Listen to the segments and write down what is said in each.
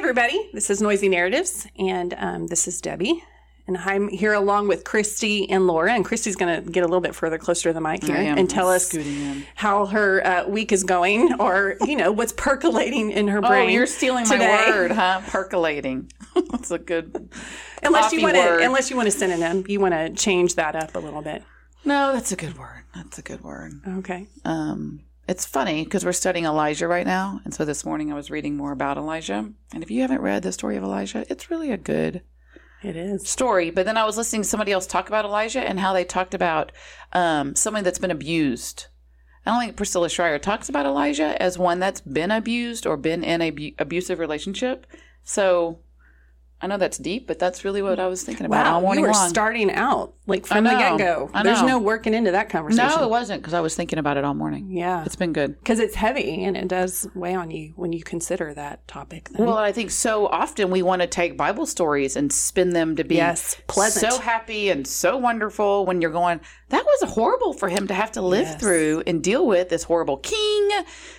Everybody. This is Noisy Narratives, and um, this is Debbie. And I'm here along with Christy and Laura. And Christy's going to get a little bit further closer to the mic here and tell us in. how her uh, week is going or, you know, what's percolating in her brain. Oh, brain. you're stealing today. my word, huh? Percolating. That's a good. Unless you want to, word. unless you want to synonym, you want to change that up a little bit. No, that's a good word. That's a good word. Okay. Um, it's funny because we're studying Elijah right now, and so this morning I was reading more about Elijah. And if you haven't read the story of Elijah, it's really a good It is. story. But then I was listening to somebody else talk about Elijah and how they talked about um, somebody that's been abused. I don't think Priscilla Shirer talks about Elijah as one that's been abused or been in a bu- abusive relationship. So I know that's deep, but that's really what I was thinking about all Wow, morning you were long. starting out like from the get go. There's no working into that conversation. no, it wasn't because I was thinking about it all morning. Yeah. It's been good. Because it's heavy and it does weigh on you when you consider that topic. Then. Well, I think so often we want to take Bible stories and spin them to be Yes, pleasant. so happy and so wonderful when you're going, that was horrible for him to have to live Yes. through and deal with this horrible king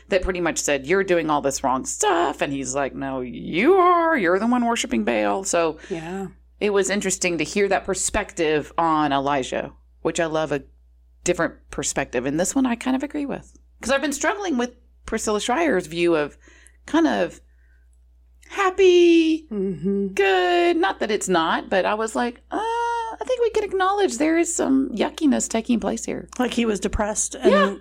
that pretty much said, You're doing all this wrong stuff. And he's like, No, you are. You're the one worshiping Baal. So yeah. it was interesting to hear that perspective on Elijah, which I love a different perspective. And this one I kind of agree with. Because I've been struggling with Priscilla Shirer's view of kind of happy, Mm-hmm. good. Not that it's not, but I was like, uh, I think we can acknowledge there is some yuckiness taking place here. Like he was depressed. And Yeah.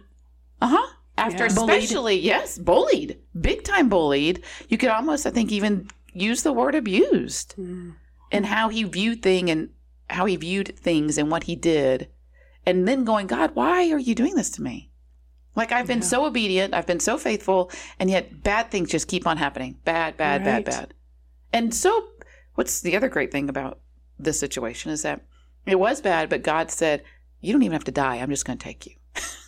Uh huh. After Yeah. Bullied. especially, yes, bullied, big time bullied. You could almost, I think, even use the word abused Mm. and how he viewed thing and how he viewed things and what he did, and then going, God, why are you doing this to me? Like I've been Yeah. so obedient, I've been so faithful, and yet bad things just keep on happening. Bad, bad, Right. bad, bad. And so, what's the other great thing about this situation is that it was bad, but God said, "You don't even have to die. I'm just going to take you."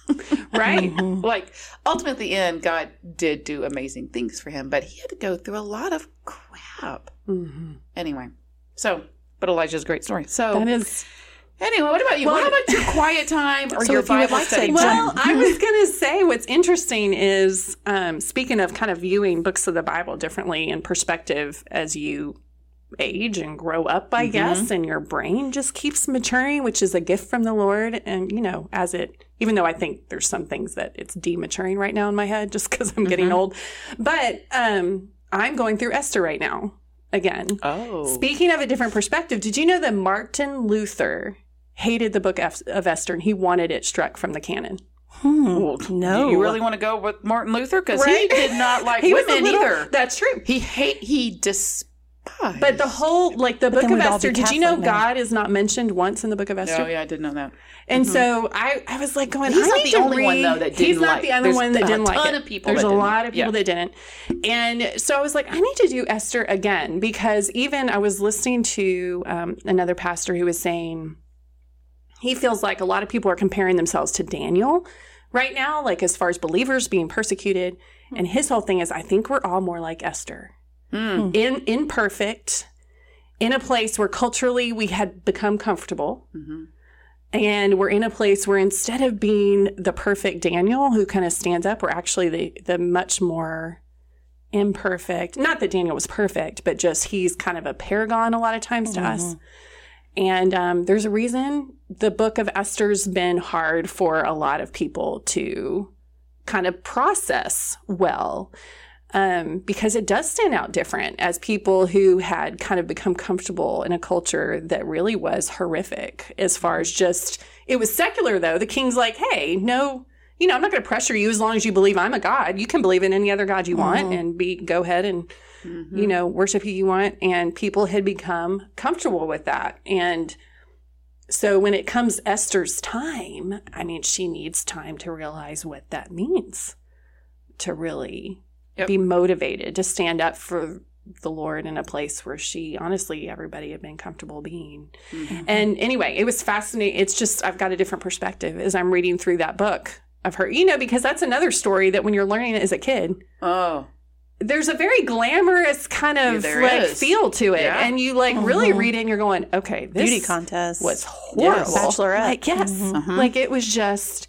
Right. Mhm. like ultimately, the end, God did do amazing things for him, but he had to go through a lot of crap. Mm-hmm. Anyway, so but Elijah's a great story. So That is. anyway, what about you? Well, how about your quiet time or So your you Bible like study? Well, I was going to say what's interesting is um, speaking of kind of viewing books of the Bible differently in perspective as you age and grow up, I guess, and your brain just keeps maturing, which is a gift from the Lord. And, you know, as it, even though I think there's some things that it's dematuring right now in my head just because I'm getting old, but um, I'm going through Esther right now again. oh, Speaking of a different perspective, did you know that Martin Luther hated the book of of Esther and he wanted it struck from the canon? Hmm. Well, No. Do you really want to go with Martin Luther because he did not like He was women little- either. That's true. He hate he despised. But the whole, like the book of Esther, did you know Catholic now. God is not mentioned once in the book of Esther? oh yeah, I did know that. And so I, I was like going, He's I not need the to only one, though, that He's didn't not like- the only there's one that a didn't like ton it. of people There's that a didn't. lot of people Yeah. that didn't. And so I was like, I need to do Esther again because even I was listening to um, another pastor who was saying he feels like a lot of people are comparing themselves to Daniel right now, like as far as believers being persecuted. And his whole thing is, I think we're all more like Esther, Mm. in imperfect, in a place where culturally we had become comfortable. Mhm. And we're in a place where instead of being the perfect Daniel who kind of stands up, we're actually the, the much more imperfect. Not that Daniel was perfect, but just he's kind of a paragon a lot of times to us. And um, there's a reason the book of Esther's been hard for a lot of people to kind of process well um, because it does stand out different as people who had kind of become comfortable in a culture that really was horrific as far as just it was secular though. The king's like hey no you know i'm not going to pressure you as long as you believe i'm a god. You can believe in any other god you want and be go ahead and you know worship who you want. And people had become comfortable with that. And so when it comes esther's time i mean she needs time to realize what that means to really Yep. be motivated to stand up for the Lord in a place where she honestly everybody had been comfortable being. Mm-hmm. And anyway, it was fascinating. It's just I've got a different perspective as I'm reading through that book of her. You know, because that's another story that when you're learning it as a kid, Oh, there's a very glamorous kind of there like is. feel to it. Yeah. And you like uh-huh. really read it and you're going, okay, this Beauty contest. was horrible. Bachelorette. Like, yes. Mm-hmm. Mm-hmm. Like it was just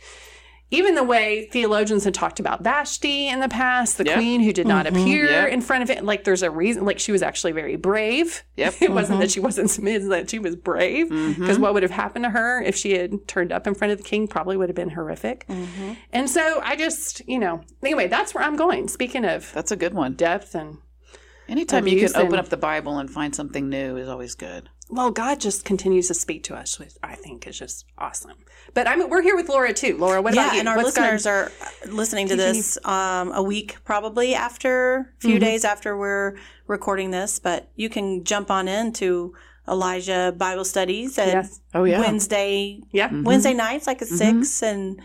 even the way theologians had talked about Vashti in the past, the Yep. queen who did not mm-hmm. appear Yep. in front of it. Like there's a reason like she was actually very brave. Yep. it wasn't that mm-hmm. she wasn't submitted, that she was brave. Because mm-hmm. what would have happened to her if she had turned up in front of the king probably would have been horrific. And so I just, you know, anyway, that's where I'm going. Speaking of that's a good one. depth and Anytime you can open and- up the Bible and find something new is always good. Well, God just continues to speak to us, which I think is just awesome. But I mean, we're here with Laura too. Laura, what yeah, about you? Yeah, and our What's God- listeners are listening to this um, a week probably after, a Mm-hmm. few days after we're recording this. But you can jump on into Elijah Bible Studies at Yes. Oh yeah. Wednesday Yeah. Wednesday nights, like at 6 and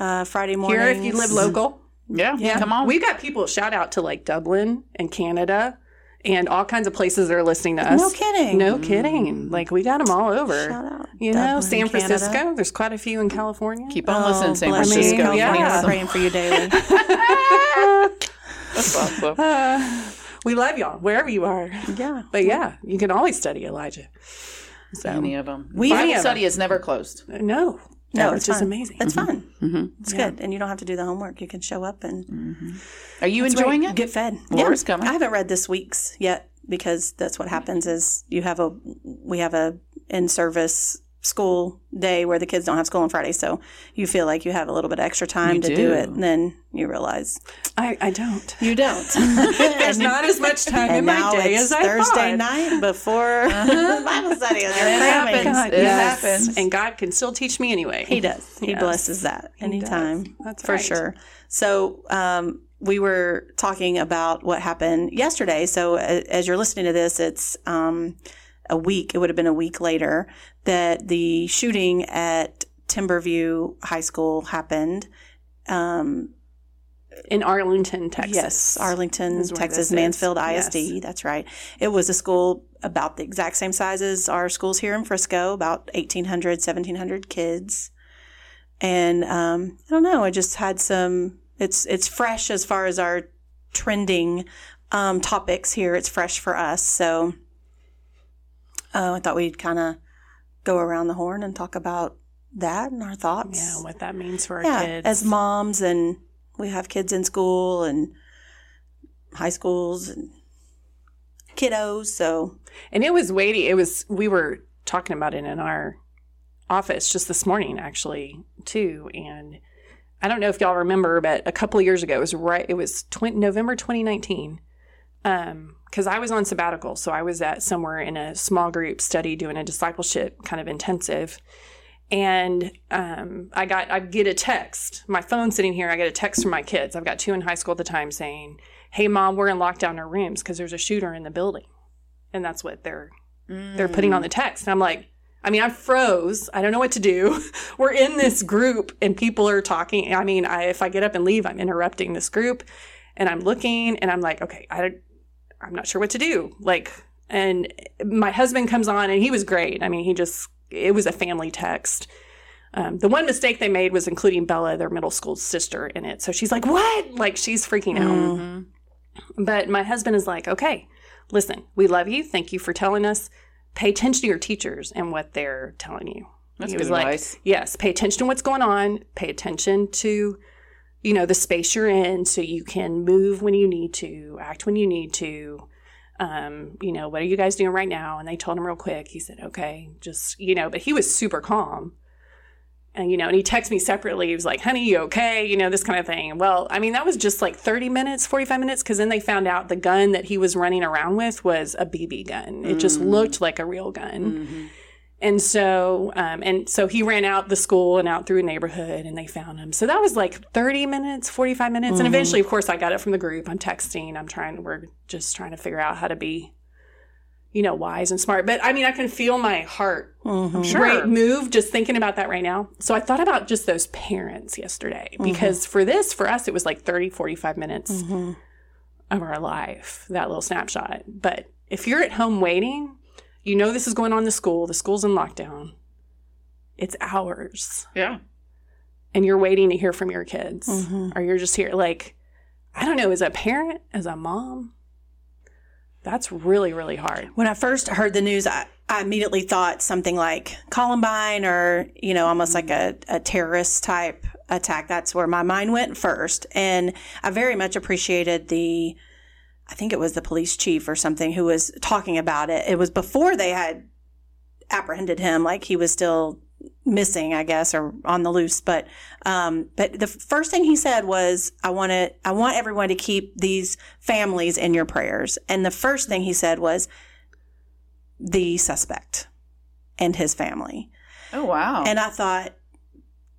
uh, Friday morning. Here, if you live local, Yeah. Yeah. Come on. We've got people. Shout out to like Dublin and Canada and all kinds of places that are listening to us. No kidding. No kidding. Like we got them all over. Shout out. You know, Dublin, San Canada. Francisco. There's quite a few in California. Keep on listening, San Oh, bless you. Francisco. Yeah. We need praying for you daily. That's awesome. Uh, we love y'all wherever you are. yeah. But yeah, you can always study Elijah. So Any of them. We- Bible Any of study is never closed. no, No, which it's is fun. amazing. It's fun. Mm-hmm. It's good. And you don't have to do the homework. You can show up and Are you enjoying it? get fed. Laura's coming. I haven't read this week's yet because that's what happens is you have a we have a in service school day where the kids don't have school on Friday, so you feel like you have a little bit of extra time You to do. do. it, and then you realize I, I don't. you don't. There's not as much time in my now day it's as I Thursday thought. night before Bible study. And you're cramming. happens. God, It yes. happens. And God can still teach me anyway. He does. He Yes. blesses that anytime. does. That's for right. sure. So um, we were talking about what happened yesterday. So as you're listening to this, it's um, a week. It would have been a week later that the shooting at Timberview High School happened. Um, In Arlington, Texas. Yes, Arlington, Texas, this is. Mansfield Yes. ISD. That's right. It was a school about the exact same size as our schools here in Frisco, about 1,800, 1,700 kids. And um, I don't know, I just had some, it's, it's fresh as far as our trending um, topics here. It's fresh for us. So uh, I thought we'd kind of go around the horn and talk about that and our thoughts Yeah, what that means for our yeah, kids. as moms and we have kids in school and high schools and kiddos. So and it was weighty. It was, we were talking about it in our office just this morning, actually, too. And I don't know if y'all remember, but a couple of years ago, it was right, it was tw- November 2019. Um, because I was on sabbatical, so I was at somewhere in a small group study doing a discipleship kind of intensive, and um, I got I get a text. My phone's sitting here. I get a text from my kids. I've got two in high school at the time saying, "Hey, mom, we're in lockdown in our rooms because there's a shooter in the building," and that's what they're they're putting on the text. And I'm like, I mean, I froze. I don't know what to do. We're in this group and people are talking. I mean, I, if I get up and leave, I'm interrupting this group and I'm looking and I'm like, okay, I, don't- I'm not sure what to do. Like, and my husband comes on and he was great. I mean, he just, it was a family text. Um, the one mistake they made was including Bella, their middle school sister, in it. So she's like, what? Like, she's freaking out. But my husband is like, okay, listen, we love you. Thank you for telling us. Pay attention to your teachers and what they're telling you. That's He good was like, advice. yes, pay attention to what's going on. Pay attention to, you know, the space you're in so you can move when you need to, act when you need to. Um, you know, what are you guys doing right now? And they told him real quick. He said, okay, just, you know, but he was super calm. And, you know, and he texted me separately. He was like, honey, you okay? You know, this kind of thing. Well, I mean, that was just like 30 minutes, 45 minutes, because then they found out the gun that he was running around with was a BB gun. It just looked like a real gun. And so, um, and so he ran out the school and out through a neighborhood and they found him. So that was like 30 minutes, 45 minutes. And mm-hmm. eventually, of course, I got it from the group. I'm texting. I'm trying, we're just trying to figure out how to be, you know, wise and smart. But I mean, I can feel my heart mm-hmm. rate move just thinking about that right now. So I thought about just those parents yesterday mm-hmm. because for this, for us, it was like 30, 45 minutes of our life, that little snapshot. But if you're at home waiting, you know this is going on in the school, the school's in lockdown. It's hours. Yeah. And you're waiting to hear from your kids. Mm-hmm. Or you're just here like I don't know, as a parent, as a mom, that's really, really hard. When I first heard the news, I, I immediately thought something like Columbine or, you know, almost like a, a terrorist type attack. That's where my mind went first. And I very much appreciated the, I think it was the police chief or something who was talking about it. It was before they had apprehended him, like he was still missing, I guess, or on the loose. But um, but the first thing he said was, "I want to, I want everyone to keep these families in your prayers." And the first thing he said was, "The suspect and his family." Oh wow. And I thought,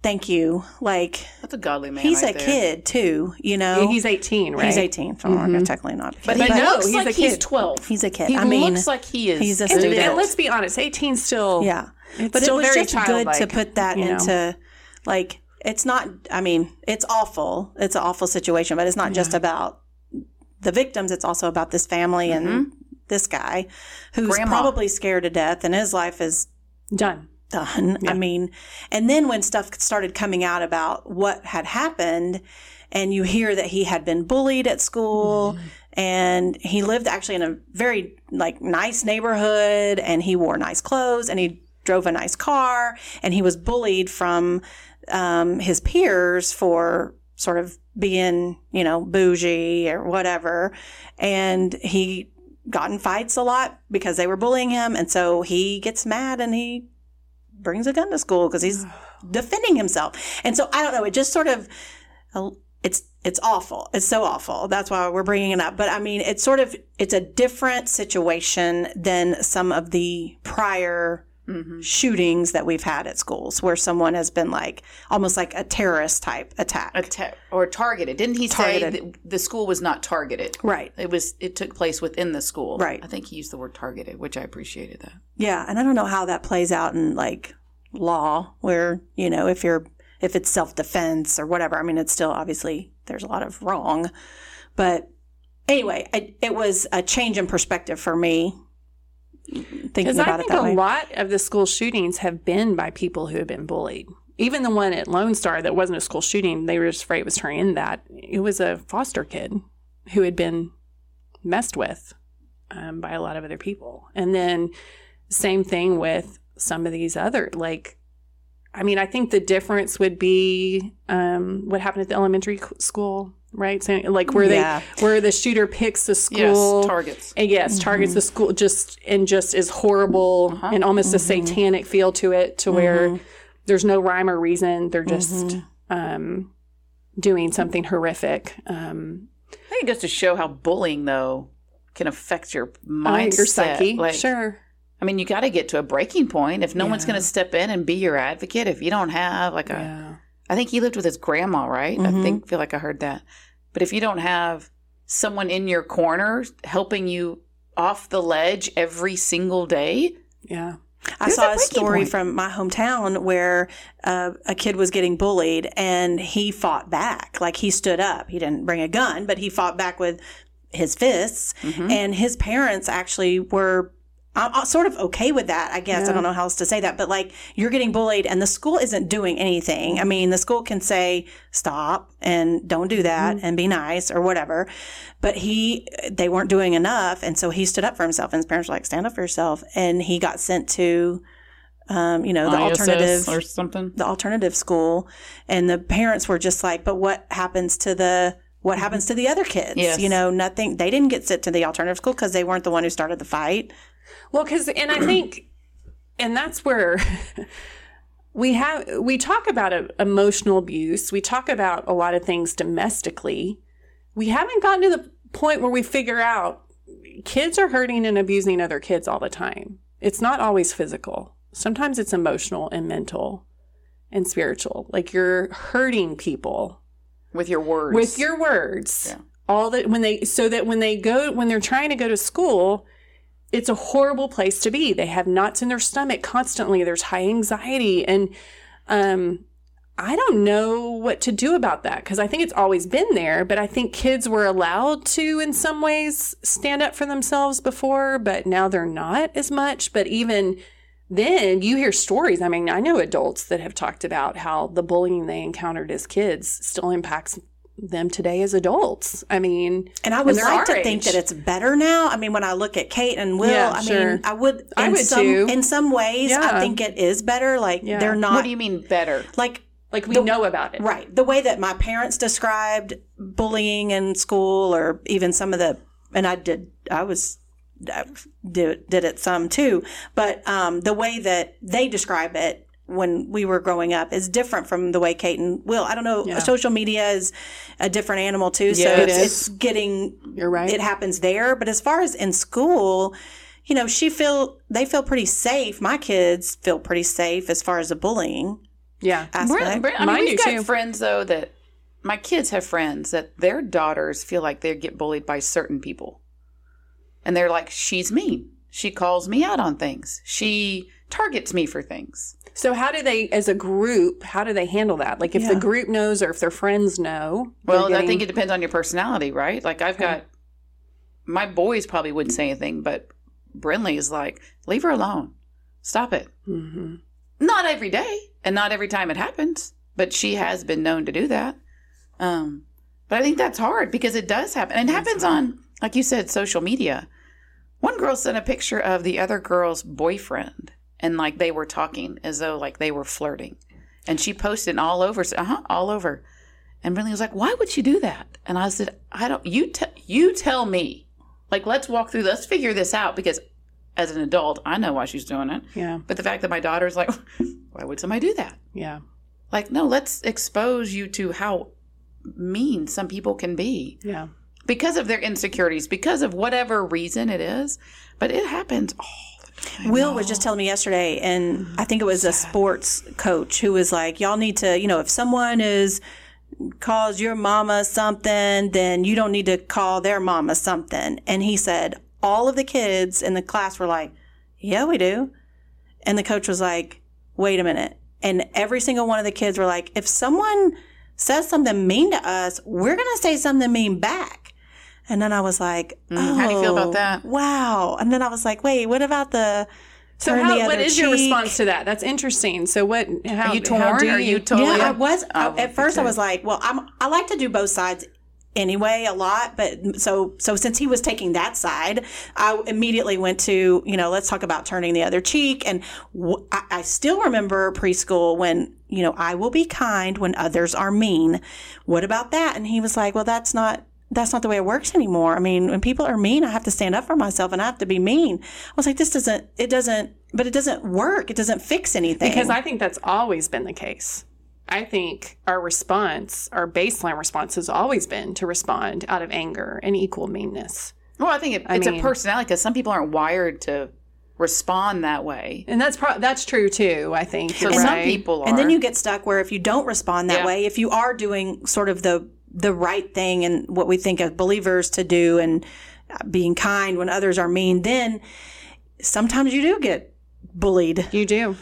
"Thank you." Like That's a godly man. he's right a there. kid too, you know. Yeah, he's 18, right? He's 18. So mm-hmm. technically not. But he But no, looks he's like a he's twelve. he's a kid. He I mean, looks like he is. he's a and, student. and let's be honest, 18 still Yeah. It's but it was very just good childlike, to put that you know? into like it's not I mean, it's awful. It's an awful situation, but it's not just about the victims, it's also about this family and mm-hmm. this guy who's Grandma. probably scared to death and his life is done. Done. I mean, and then when stuff started coming out about what had happened, and you hear that he had been bullied at school, and he lived actually in a very like nice neighborhood, and he wore nice clothes, and he drove a nice car, and he was bullied from um, his peers for sort of being, you know, bougie or whatever, and he got in fights a lot because they were bullying him, and so he gets mad and he brings a gun to school because he's defending himself. And so I don't know. It just sort of uh, it's it's awful. It's so awful. That's why we're bringing it up. But I mean, it's sort of it's a different situation than some of the prior Mm-hmm. shootings that we've had at schools where someone has been like almost like a terrorist type attack. Atta- or targeted. Didn't he say Targeted. that the school was not targeted? right. It was. It took place within the school. Right. I think he used the word targeted, which I appreciated that. Yeah, and I don't know how that plays out in like law, where you know if you're if it's self defense or whatever. I mean, it's still obviously there's a lot of wrong, but anyway, I, it was a change in perspective for me thinking Because I think it that a way. lot of the school shootings have been by people who have been bullied. Even the one at Lone Star that wasn't a school shooting, they were just afraid it was turning into that. It was a foster kid who had been messed with um, by a lot of other people. And then same thing with some of these other like I mean, I think the difference would be um, what happened at the elementary school, right? So, like where Yeah. they where the shooter picks the school Yes. Targets. and yes, targets the school just and just is horrible and almost a satanic feel to it, to where there's no rhyme or reason. They're just um, doing something horrific. Um, I think it goes to show how bullying, though, can affect your mindset. your psyche, Like, sure. I mean, you got to get to a breaking point. If no one's going to step in and be your advocate, if you don't have like a, Yeah. I think he lived with his grandma, right? I think feel like I heard that. But if you don't have someone in your corner helping you off the ledge every single day, Yeah. I There's saw a a story point. from my hometown where uh, a kid was getting bullied and he fought back. Like he stood up. He didn't bring a gun, but he fought back with his fists. Mm-hmm. And his parents actually were uh, sort of okay with that, I guess. I don't know how else to say that, but like you're getting bullied and the school isn't doing anything. I mean, the school can say stop and don't do that and be nice or whatever. But he, they weren't doing enough. And so he stood up for himself and his parents were like, stand up for yourself. And he got sent to, um, you know, the ISS alternative or something. the alternative school and the parents were just like but what happens to the what happens to the other kids Yes. you know nothing they didn't get sent to the alternative school because they weren't the one who started the fight Well, because and I think, and that's where we have we talk about uh, emotional abuse. We talk about a lot of things domestically. We haven't gotten to the point where we figure out kids are hurting and abusing other kids all the time. It's not always physical. Sometimes it's emotional and mental and spiritual. Like you're hurting people With your words. with your words Yeah. all that when they so that when they go when they're trying to go to school it's a horrible place to be they have knots in their stomach constantly there's high anxiety and um I don't know what to do about that because I think it's always been there, but I think kids were allowed to, in some ways, stand up for themselves before, but now they're not as much. But even then, you hear stories. I mean, I know adults that have talked about how the bullying they encountered as kids still impacts them today as adults. I mean, And I would they're like our to think that it's better now. I mean, when I look at Kate and Will, Yeah, I sure. mean, I would. In I would some, too. In some ways, Yeah. I think it is better. Like Yeah. they're not What do you mean better? like like we the- know about it. right the way that my parents described bullying in school, or even some of the, and I did. I was I did did it some too, but um, the way that they describe it. When we were growing up is different from the way Kate and Will. I don't know. Yeah. Social media is a different animal too. So Yeah, it it's, is. it's getting You're right. it happens there. But as far as in school, you know, she feel they feel pretty safe. My kids feel pretty safe as far as the bullying yeah. aspect. Brent, Brent, I mean, Mine we've got too. friends though that my kids have friends that their daughters feel like they get bullied by certain people, and they're like, "She's mean. She calls me out on things. She targets me for things." So how do they, as a group, how do they handle that? Like if the group knows or if their friends know? Well, they're I think it depends on your personality, right? Like I've got my boys probably wouldn't say anything, but Brinley is like, "Leave her alone. Stop it." Mhm. Not every day, and not every time it happens, but she has been known to do that. Um, but I think that's hard because it does happen, and it happens on, like you said, social media. One girl sent a picture of the other girl's boyfriend, and like they were talking as though like they were flirting, and she posted all over, uh huh, all over. And Brinley was like, "Why would she do that?" And I said, "I don't. You te- you tell me. Like, let's walk through. Let's figure this out because." As an adult, I know why she's doing it. Yeah. But the fact that my daughter's like, why would somebody do that? Yeah. Like, no, let's expose you to how mean some people can be Yeah. because of their insecurities, because of whatever reason it is. But it happens all Will was just telling me yesterday, and I think it was a sports coach who was like, "Y'all need to, you know, if someone is calls your mama something, then you don't need to call their mama something." And he said all of the kids in the class were like, "Yeah, we do," and the coach was like, "Wait a minute," and every single one of the kids were like, "If someone says something mean to us, we're gonna say something mean back." And then I was like, oh, Mm, how do you feel about that? Wow. And then I was like, wait, what about the So turn how, the what other your response to that? That's interesting. So what? How, Are you torn? How do Are you you totally? Yeah, I was. I- Oh, at first, I was like, well, I'm. I like to do both sides anyway a lot, but so so since he was taking that side, I immediately went to you know let's talk about turning the other cheek, and w- I, I still remember preschool when you know I will be kind when others are mean. What about that? And he was like, well, that's not. That's not the way it works anymore. I mean, when people are mean, I have to stand up for myself and I have to be mean. I was like, this doesn't, it doesn't, but it doesn't work. It doesn't fix anything. Because I think that's always been the case. I think our response, our baseline response, has always been to respond out of anger and equal meanness. Well, I think it, it's mean- a personality because some people aren't wired to respond that way. And that's pro- that's true too. I think. So You're some people are. And then you get stuck where if you don't respond that Yeah. way, if you are doing sort of the the right thing and what we think of believers to do and being kind when others are mean, then sometimes you do get bullied. You do.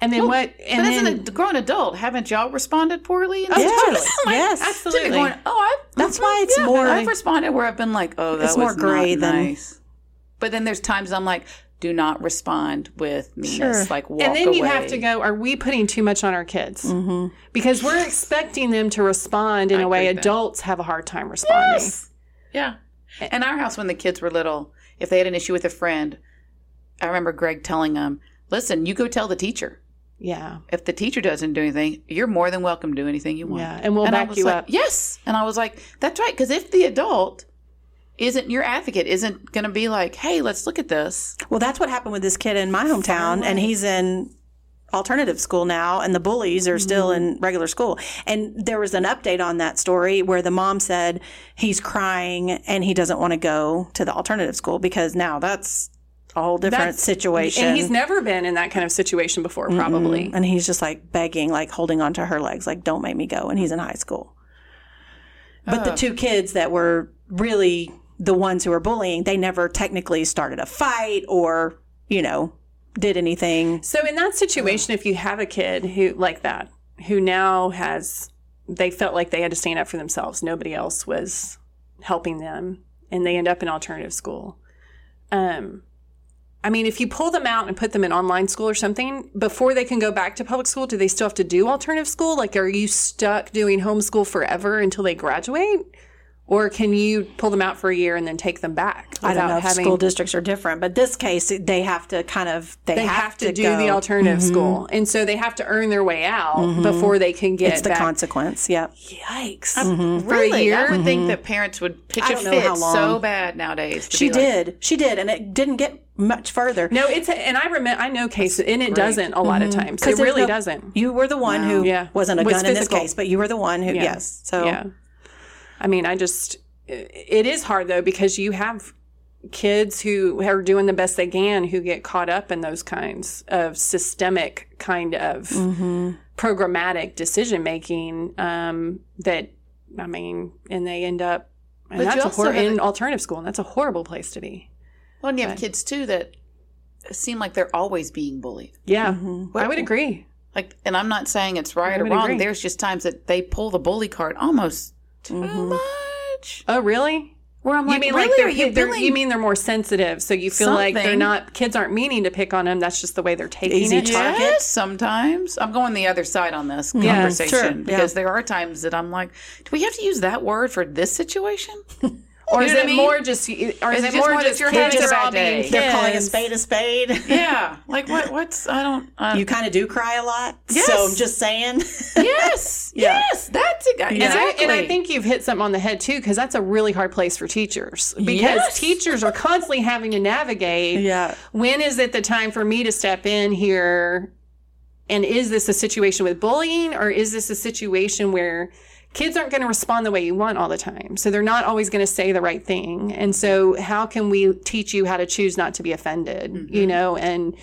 And then what? And but as then, an ad- grown adult, haven't y'all responded poorly? in Yes, situations? yes. Absolutely. Going, oh, I, That's mm-hmm, why it's yeah, more- I've responded where I've been like, oh, that It's was more gray not than- nice. But then there's times I'm like, do not respond with meanness. Sure. Like walk and then you away. have to go. Are we putting too much on our kids? Mm-hmm. Because we're expecting them to respond in I a way agree with that. adults have a hard time responding. Yes. Yeah. In our house, when the kids were little, if they had an issue with a friend, I remember Greg telling them, listen, you go tell the teacher. Yeah. If the teacher doesn't do anything, you're more than welcome to do anything you want. Yeah, and we'll I back you like, up. Yes. And I was like, that's right. Because if the adult isn't your advocate, isn't going to be like, hey, let's look at this. Well, that's what happened with this kid in my hometown, and he's in alternative school now, and the bullies are still mm-hmm. in regular school. And there was an update on that story where the mom said he's crying and he doesn't want to go to the alternative school because now that's a whole different That's- situation. And he's never been in that kind of situation before, probably. and he's just like begging, like holding onto her legs, like "Don't make me go." And he's in high school. But the two kids that were really the ones who were bullying, they never technically started a fight or you know did anything. So in that situation, if you have a kid who like that, who now has they felt like they had to stand up for themselves. Nobody else was helping them, and they end up in alternative school. Um, I mean, if you pull them out and put them in online school or something before they can go back to public school, do they still have to do alternative school? Like, are you stuck doing homeschool forever until they graduate? Or can you pull them out for a year and then take them back? I don't without know if having- school districts are different, but this case they have to kind of they, they have, to, do go. the alternative mm-hmm. school, and so they have to earn their way out mm-hmm. before they can get It's the back. consequence. Yep. Yikes! Mm-hmm. For a mm-hmm. Really, year, I would think that parents would pitch I a don't know fit how long. so bad nowadays. She be like, did. She did, and it didn't get much further. no, it's and I remember I know cases, and it doesn't a lot of times. It really no- doesn't. You were the one who Yeah. wasn't a Was gun in this case, but you were the one who. Yeah. Yes. So yeah, I mean, I just it is hard though because you have kids who are doing the best they can who get caught up in those kinds of systemic kind of Mm-hmm. programmatic decision making um, that I mean, and they end up and But that's a hor- in alternative school, and that's a horrible place to be. Well, and you have kids too that seem like they're always being bullied. Yeah, Mm-hmm. I would agree. Like, and I'm not saying it's right or wrong. agree. There's just times that they pull the bully card almost too Mm-hmm. much. Oh, really? Where I'm like, you mean really? like they're, you they're- you mean they're more sensitive, so you feel like they're not kids aren't meaning to pick on them. That's just the way they're taking Easy it. target. Yes, sometimes I'm going the other side on this Yeah, conversation sure, because there are times that I'm like, do we have to use that word for this situation? Or You is it I mean? more just, or is, Is it it more just more that just you're kids are all bad day? being they're calling a spade a spade. yeah, like what? What's I don't. Uh, You kind of do cry a lot. Yes. So I'm just saying. yes, Yeah. yes, that's it. And I, Exactly. and I think you've hit something on the head too, because that's a really hard place for teachers. Because Yes. teachers are constantly having to navigate. Yeah. When is it the time for me to step in here? And is this a situation with bullying, or is this a situation where kids aren't going to respond the way you want all the time? So they're not always going to say the right thing. And so, how can we teach you how to choose not to be offended? Mm-hmm. You know, and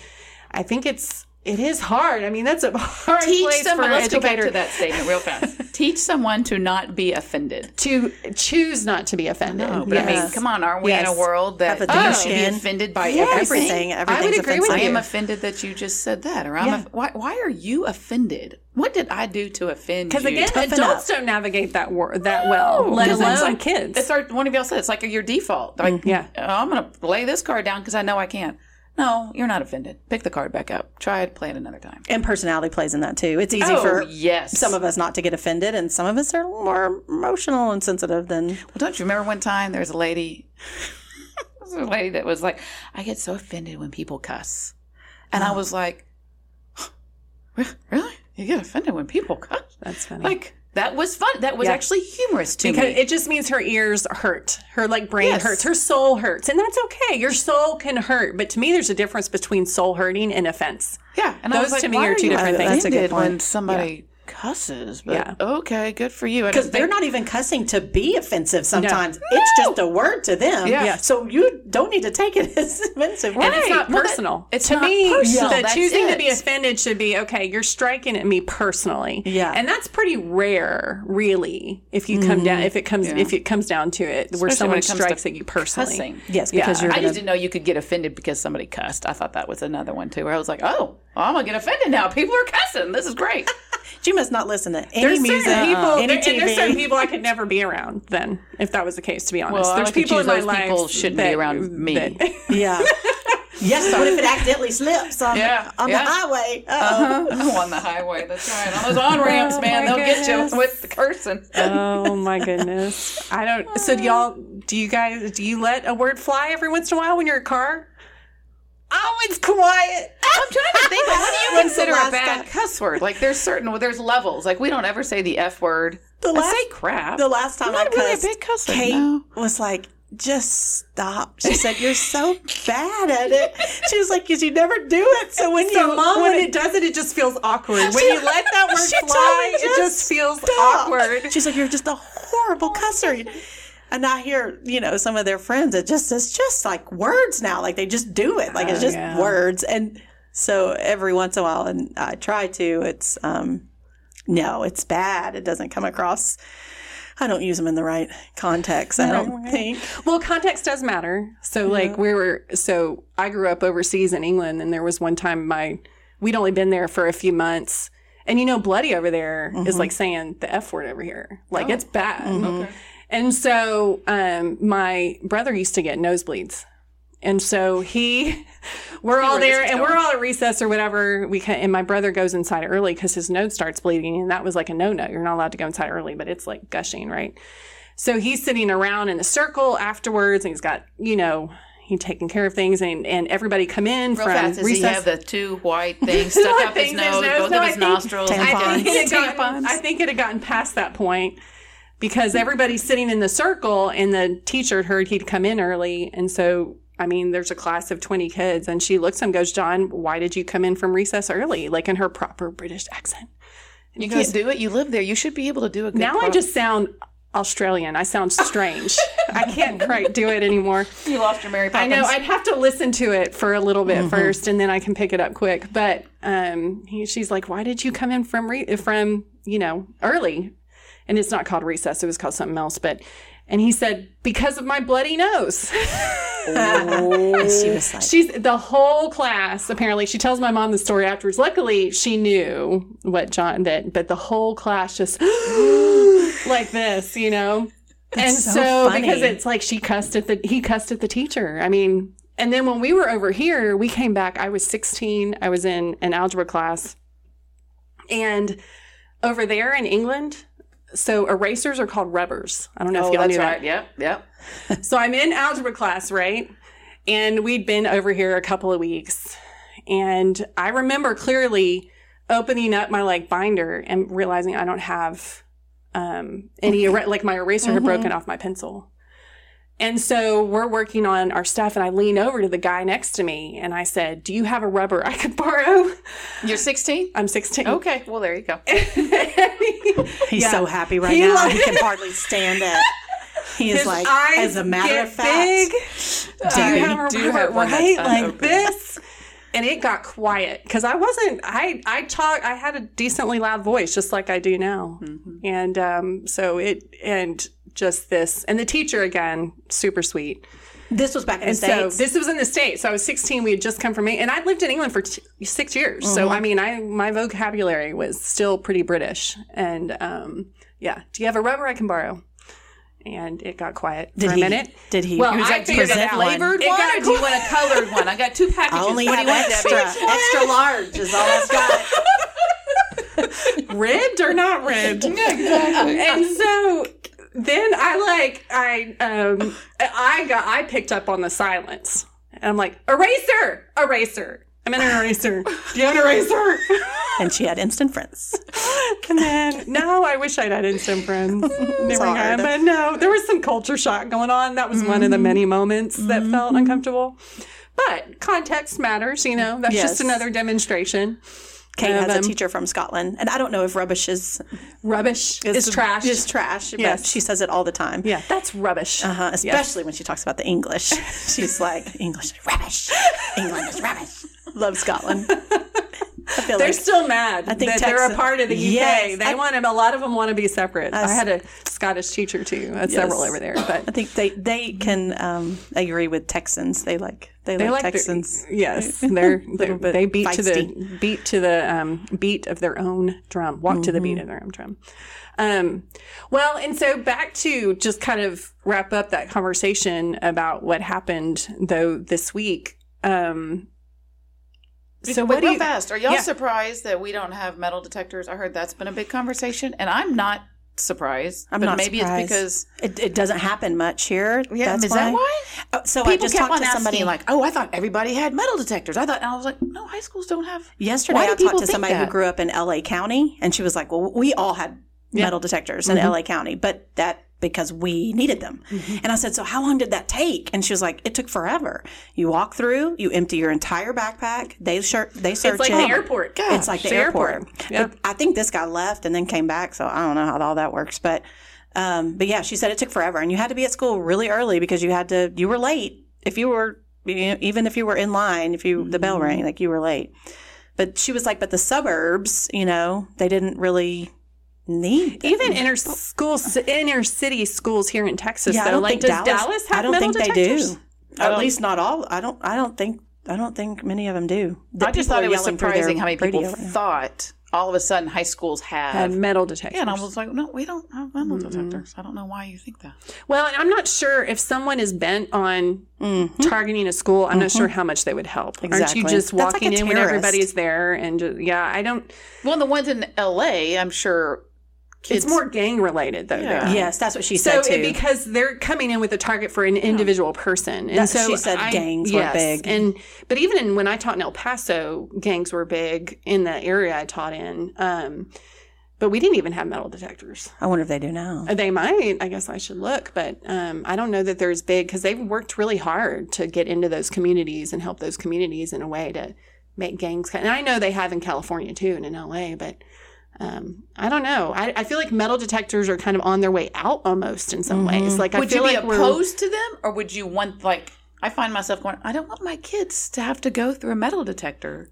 I think it's it is hard. I mean, that's a hard Teach place someone. for an Let's go back educator to that statement real fast. Teach someone to not be offended. to choose not to be offended. No, but I mean, come on, aren't we in a world that Have you thick should be offended by Yes. everything? Everything. would agree with you. I am offended that you just said that, or I'm. Yeah. off- why? Why are you offended? What did I do to offend you? Because again, Toughen adults don't navigate that wor- that well, let alone like- kids. It's our one of y'all said it's like your default. Like, yeah. oh, I'm going to lay this card down because I know I can. No, you're not offended. Pick the card back up. Try it. Play it another time. And personality plays in that too. It's easy oh for yes. some of us not to get offended, and some of us are more emotional and sensitive than. Well, don't you remember one time there was a lady, there was a lady that was like, I get so offended when people cuss, and Oh. I was like, really? You get offended when people cuss? That's funny. Like that was fun. That was Yeah. actually humorous to because me. it just means her ears hurt, her like brain Yes. hurts, her soul hurts, and that's okay. Your soul can hurt, but to me, there's a difference between soul hurting and offense. yeah, and I those was like, to me why are two different things. That's a good offended when point. somebody cusses. But Yeah. okay, good for you. Because they're think- not even cussing to be offensive sometimes. It's just a word to them. Yeah. Yeah. So you don't need to take it as offensive. And it's not Well, that- personal. it's to not me, personal. the That's choosing to be offended should be okay. You're striking at me personally, Yeah. and that's pretty rare, really. If you come down, mm-hmm. if it comes, if it comes down to it, where Especially when someone it strikes at you personally. cussing. Yes, because Yeah. you're I gonna, just didn't know you could get offended because somebody cussed. I thought that was another one too, where I was like, "Oh, well, I'm gonna get offended now. People are cussing. This is great." you must not listen to any There's music, certain people, any there- TV. and there's certain people I could never be around. Then, if that was the case, to be honest, Well, I there's like to people in my those life people shouldn't be around me. that- yeah. yes, what if it accidentally slips on, Yeah, on yeah. the highway? Uh-oh. Uh-huh. On the highway. That's right. On those on oh ramps, man, they'll get you with the cursing. oh my goodness! I don't. So do y'all? Do you guys? Do you let a word fly every once in a while when you're in a car? Oh, it's quiet. I'm trying to think. Like, what do you consider a bad time- cuss word? Like, there's certain, there's levels. Like, we don't ever say the f word. The I last- say crap. The last time I'm I not really a big cusser, Kate no. was like, just stop. She said, you're so bad at it. She was like, because you never do it. So when So, you, mom, when it does it, it just feels awkward. When you let that word She fly, it just feels stop. awkward. She's like, you're just a horrible cusser. And I hear, you know, some of their friends, it just it's just like words now. Like they just do it. Like it's Oh, just yeah. words. And so every once in a while, and I try to, it's um no, it's bad. It doesn't come across I don't use them in the right context, I don't think. Well, context does matter. So, like, we were, so I grew up overseas in England, and there was one time my, we'd only been there for a few months, And you know, bloody over there is like saying the F word over here. Like it's bad. And so um, my brother used to get nosebleeds. And so he, we're all where this there is and we're all at recess or whatever. We can, and my brother goes inside early because his nose starts bleeding. And that was like a no no. You're not allowed to go inside early, but it's like gushing, right? So he's sitting around in the circle afterwards and he's got, you know, he taking care of things and, and everybody come in Real from fast, does recess. he have the two white things stuck up his Things his nose, nose? both No, of I his think- nostrils? Tampons. I think, gotten, Tampons. I think it had gotten past that point because everybody's sitting in the circle and the teacher heard he'd come in early. And so, I mean, there's a class of 20 kids and she looks at him and goes, John, why did you come in from recess early? Like in her proper British accent. And You he can't goes, do it. You live there. You should be able to do it. good now I just sound Australian. I sound strange. I can't quite do it anymore. you lost your Mary Poppins. I Poppins. know I'd have to listen to it for a little bit first, and then I can pick it up quick. But um, he, she's like, "Why did you come in from re- from you know early?" And it's not called recess; it was called something else. But and he said, "Because of my bloody nose." Oh. And she was like, She's the whole class. Apparently, she tells my mom the story afterwards. Luckily, she knew what John that, but the whole class just like this, you know. and so so, because it's like she cussed at the he cussed at the teacher. I mean, and then when we were over here, we came back. I was 16. I was in an algebra class, and over there in England. So erasers are called rubbers. I don't know Oh, if y'all knew that. right. Yep, yep. So I'm in algebra class, right? And we'd been over here a couple of weeks. And I remember clearly opening up my like binder and realizing I don't have um, any, like my eraser had broken off my pencil. And so we're working on our stuff, and I lean over to the guy next to me and I said, Do you have a rubber I could borrow? You're 16. I'm 16. Okay, well there you go. he's Yeah. so happy right He now. like- he can hardly stand it. He is His like, as a matter of fact, big. Do Debbie, you have a do rubber have one right like unopened? this? And it got quiet because I wasn't. I I talk. I had a decently loud voice, just like I do now. Mm-hmm. And um, so it and just this and the teacher again, super sweet. this was back in the And so States. this was in the states. So I was 16. We had just come from, England. and I'd lived in England for t- six years. Mm-hmm. So I mean, I my vocabulary was still pretty British. And um, yeah, do you have a rubber I can borrow? And it got quiet did for he, minute. Did he? Well, he was I like, figured present that one. Flavored It one, got or do you want a colored one? I got two packages. I only what do have extra. Extra large is all I've got. ribbed or not ribbed. and so then I like I um I got I picked up on the silence. And I'm like, eraser, eraser. I'm an eraser. Do you have an eraser? And she had instant friends. And then no, I wish I'd had instant friends. Never had, but no, there was some culture shock going on. That was one of the many moments that felt uncomfortable. But context matters, you know. That's Yes. just another demonstration. Kate has a um, teacher from Scotland, and I don't know if rubbish is Rubbish is trash. Is trash. Yes. But she says it all the time. yeah, that's rubbish. Uh-huh, especially when she talks about the English. She's like, English is rubbish. England is rubbish. Love Scotland. I They're like still mad I think that they're a part of the UK. Yes, they I- want to, a lot of them want to be separate. I had a Scottish teacher too. I had several over there, but I think they they can um, agree with Texans. They like they, they like, like Texans. yes, they're, they're they beat to the feisty. beat to the um, beat of their own drum. Walk to the Mm-hmm. beat of their own drum. Um, well, and so back to just kind of wrap up that conversation about what happened though this week. Um, so what do real you? fast? Are y'all Yeah. surprised that we don't have metal detectors? I heard that's been a big conversation, and I'm not surprised. I'm but not maybe surprised. it's because It, it doesn't happen much here. yeah, That's is that why? Oh, so I People just kept talked on to asking somebody like, "Oh, I thought everybody had metal detectors." I thought, and I was like, "No, high schools don't have." Yesterday, Why I talked to somebody who grew up in LA County, and she was like, "Well, we all had metal detectors Mm-hmm. in LA County, but that because we needed them." Mm-hmm. And I said, "So how long did that take?" And she was like, "It took forever. You walk through, you empty your entire backpack. They search, they search It's like it. the airport. It's like the, airport. Yeah. But I think this guy left and then came back, so I don't know how all that works, but." Um, but yeah, she said it took forever, and you had to be at school really early because you had to. You were late if you were, you know, even if you were in line. If you the bell rang, like you were late. But she was like, but the suburbs, you know, they didn't really need them. Even inner schools, inner city schools here in Texas, Yeah, I though. don't like, think does Dallas, Dallas, have I don't metal think detectors? they do. At oh. least not all. I don't. I don't think. I don't think many of them do. The I just thought it was yelling through their surprising how many people radio thought all of a sudden high schools have. Had metal detectors. yeah, and I was like, no, we don't have metal detectors. I don't know why you think that. well, and I'm not sure if someone is bent on mm-hmm. targeting a school. I'm not sure mm-hmm. how much they would help. Aren't you just That's like walking a in when everybody's there and just, yeah, I don't. Well, the ones in L.A., I'm sure kids. It's more gang related though. Yeah. there. Yes, that's what she So said too. it, because they're coming in with a target for an individual person, and That's- so she said I- gangs were big. And but even in, when I taught in El Paso, gangs were big in the area I taught in. Um, but we didn't even have metal detectors. I wonder if they do now. They might. I guess I should look, but um, I don't know that they're as big because they've worked really hard to get into those communities and help those communities in a way to make gangs. And I know they have in California too and in LA, but um, I don't know. I, I feel like metal detectors are kind of on their way out almost in some ways. Like I would feel you be like we're- opposed to them, or would you want like? I find myself going. I don't want my kids to have to go through a metal detector.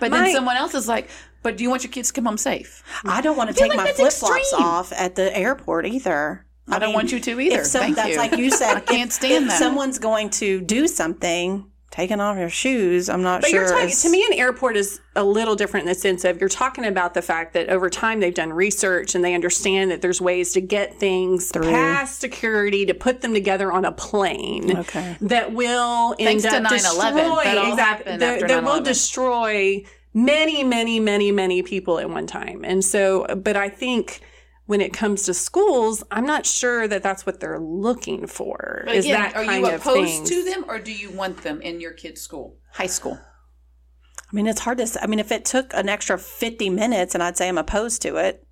But My- then someone else is like, "But do you want your kids to come home safe?" I don't want to take like my flip flops off at the airport either. I don't want you to either. If some, Thank that's you. like you said. I can't stand if that. Someone's going to do something, taking off your shoes. I'm not sure. But sure. you're talking to me, an airport is a little different in the sense of you're talking about the fact that over time they've done research and they understand that there's ways to get things past security to put them together on a plane Okay. that will Thanks end to up 9/11. destroy That all exactly that, after that will 9/11. destroy many, many, many, many people at one time. And so, but I think. When it comes to schools, I'm not sure that that's what they're looking for. But is again, that are kind you of opposed thing. to them, or do you want them in your kid's school, high school? I mean, it's hard to. I mean, if it took an extra 50 minutes, and I'd say I'm opposed to it.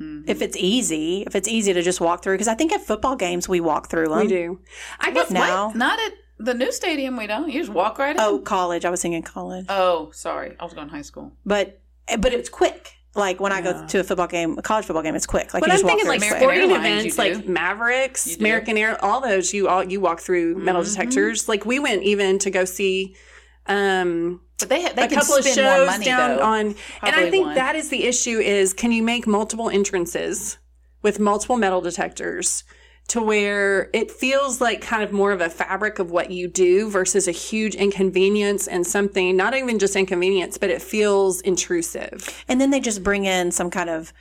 Mm-hmm. If it's easy, if it's easy to just walk through, because I think at football games we walk through them. We do. I guess now. Not at the new stadium. We don't. You just walk right in. Oh, college. I was thinking college, Oh, sorry. I was going high school. but but it's quick. Like when I go to a football game, a college football game, it's quick. Like But you I'm just walk thinking through like it quick. American sporting Airlines, events, like. Mavericks, American Air, all those you all you walk through metal Mm-hmm. detectors. Like we went even to go see um, But they ha- they a can couple of shows more money down though. on, and I think one. that is the issue: is can you make multiple entrances with multiple metal detectors? To where it feels like kind of more of a fabric of what you do versus a huge inconvenience and something, not even just inconvenience, but it feels intrusive. And then they just bring in some kind of,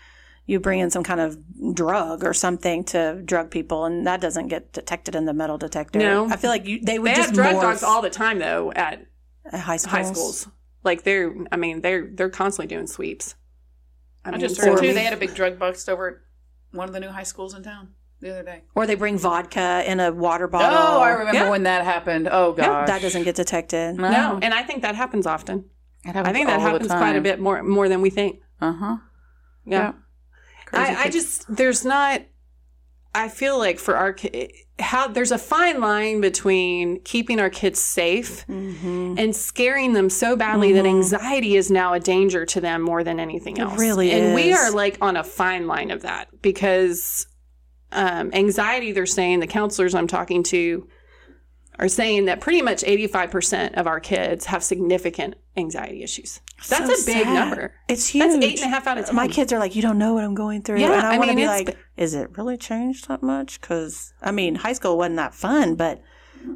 you bring in some kind of drug or something to drug people, and that doesn't get detected in the metal detector. No. I feel like you, they would They just have drug morph dogs all the time, though, at at high schools. high schools. Like they're, I mean, they're they're constantly doing sweeps. I mean, just heard too. They had a big drug bust over at one of the new high schools in town the other day. Or they bring vodka in a water bottle. Oh, I remember Yeah. when that happened. Oh gosh, That doesn't get detected. no, and I think that happens often. It I think that happens quite a bit more more than we think. Uh huh. Yeah, I, I just there's not. I feel like for our how there's a fine line between keeping our kids safe Mm-hmm. and scaring them so badly that anxiety is now a danger to them more than anything else. really and we are like on a fine line of that because um, anxiety. They're saying the counselors I'm talking to are saying that pretty much 85% of our kids have significant anxiety issues. That's So a big sad. number. It's huge. That's eight and a half out of 10. My kids are like, you don't know what I'm going through. Yeah, and I, I want to be like, is it really changed that much? Because, I mean, high school wasn't that fun, but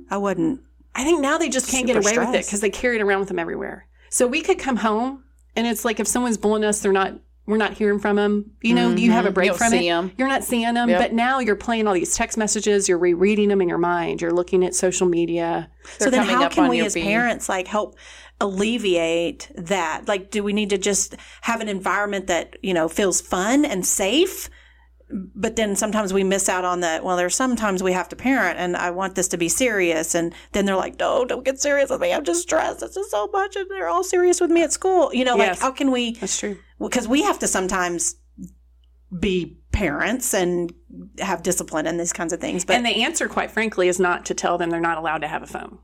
I wasn't. I think now they just can't get away with it because they carry it around with them everywhere. So we could come home and it's like if someone's bullying us, they're not. We're not hearing from them. You know, you have a break You don't from it. 'em. You're not seeing them. Yep. But now you're playing all these text messages. You're rereading them in your mind. You're looking at social media. so then, how can we as parents like help alleviate that? Like, do we need to just have an environment that you know feels fun and safe? But then sometimes we miss out on that. Well, there's sometimes we have to parent, and I want this to be serious. And then they're like, "No, don't get serious with me. I'm just stressed. This is so much." And they're all serious with me at school. You know, like how can we? That's true. because we have to sometimes be parents and have discipline and these kinds of things. But and the answer, quite frankly, is not to tell them they're not allowed to have a phone.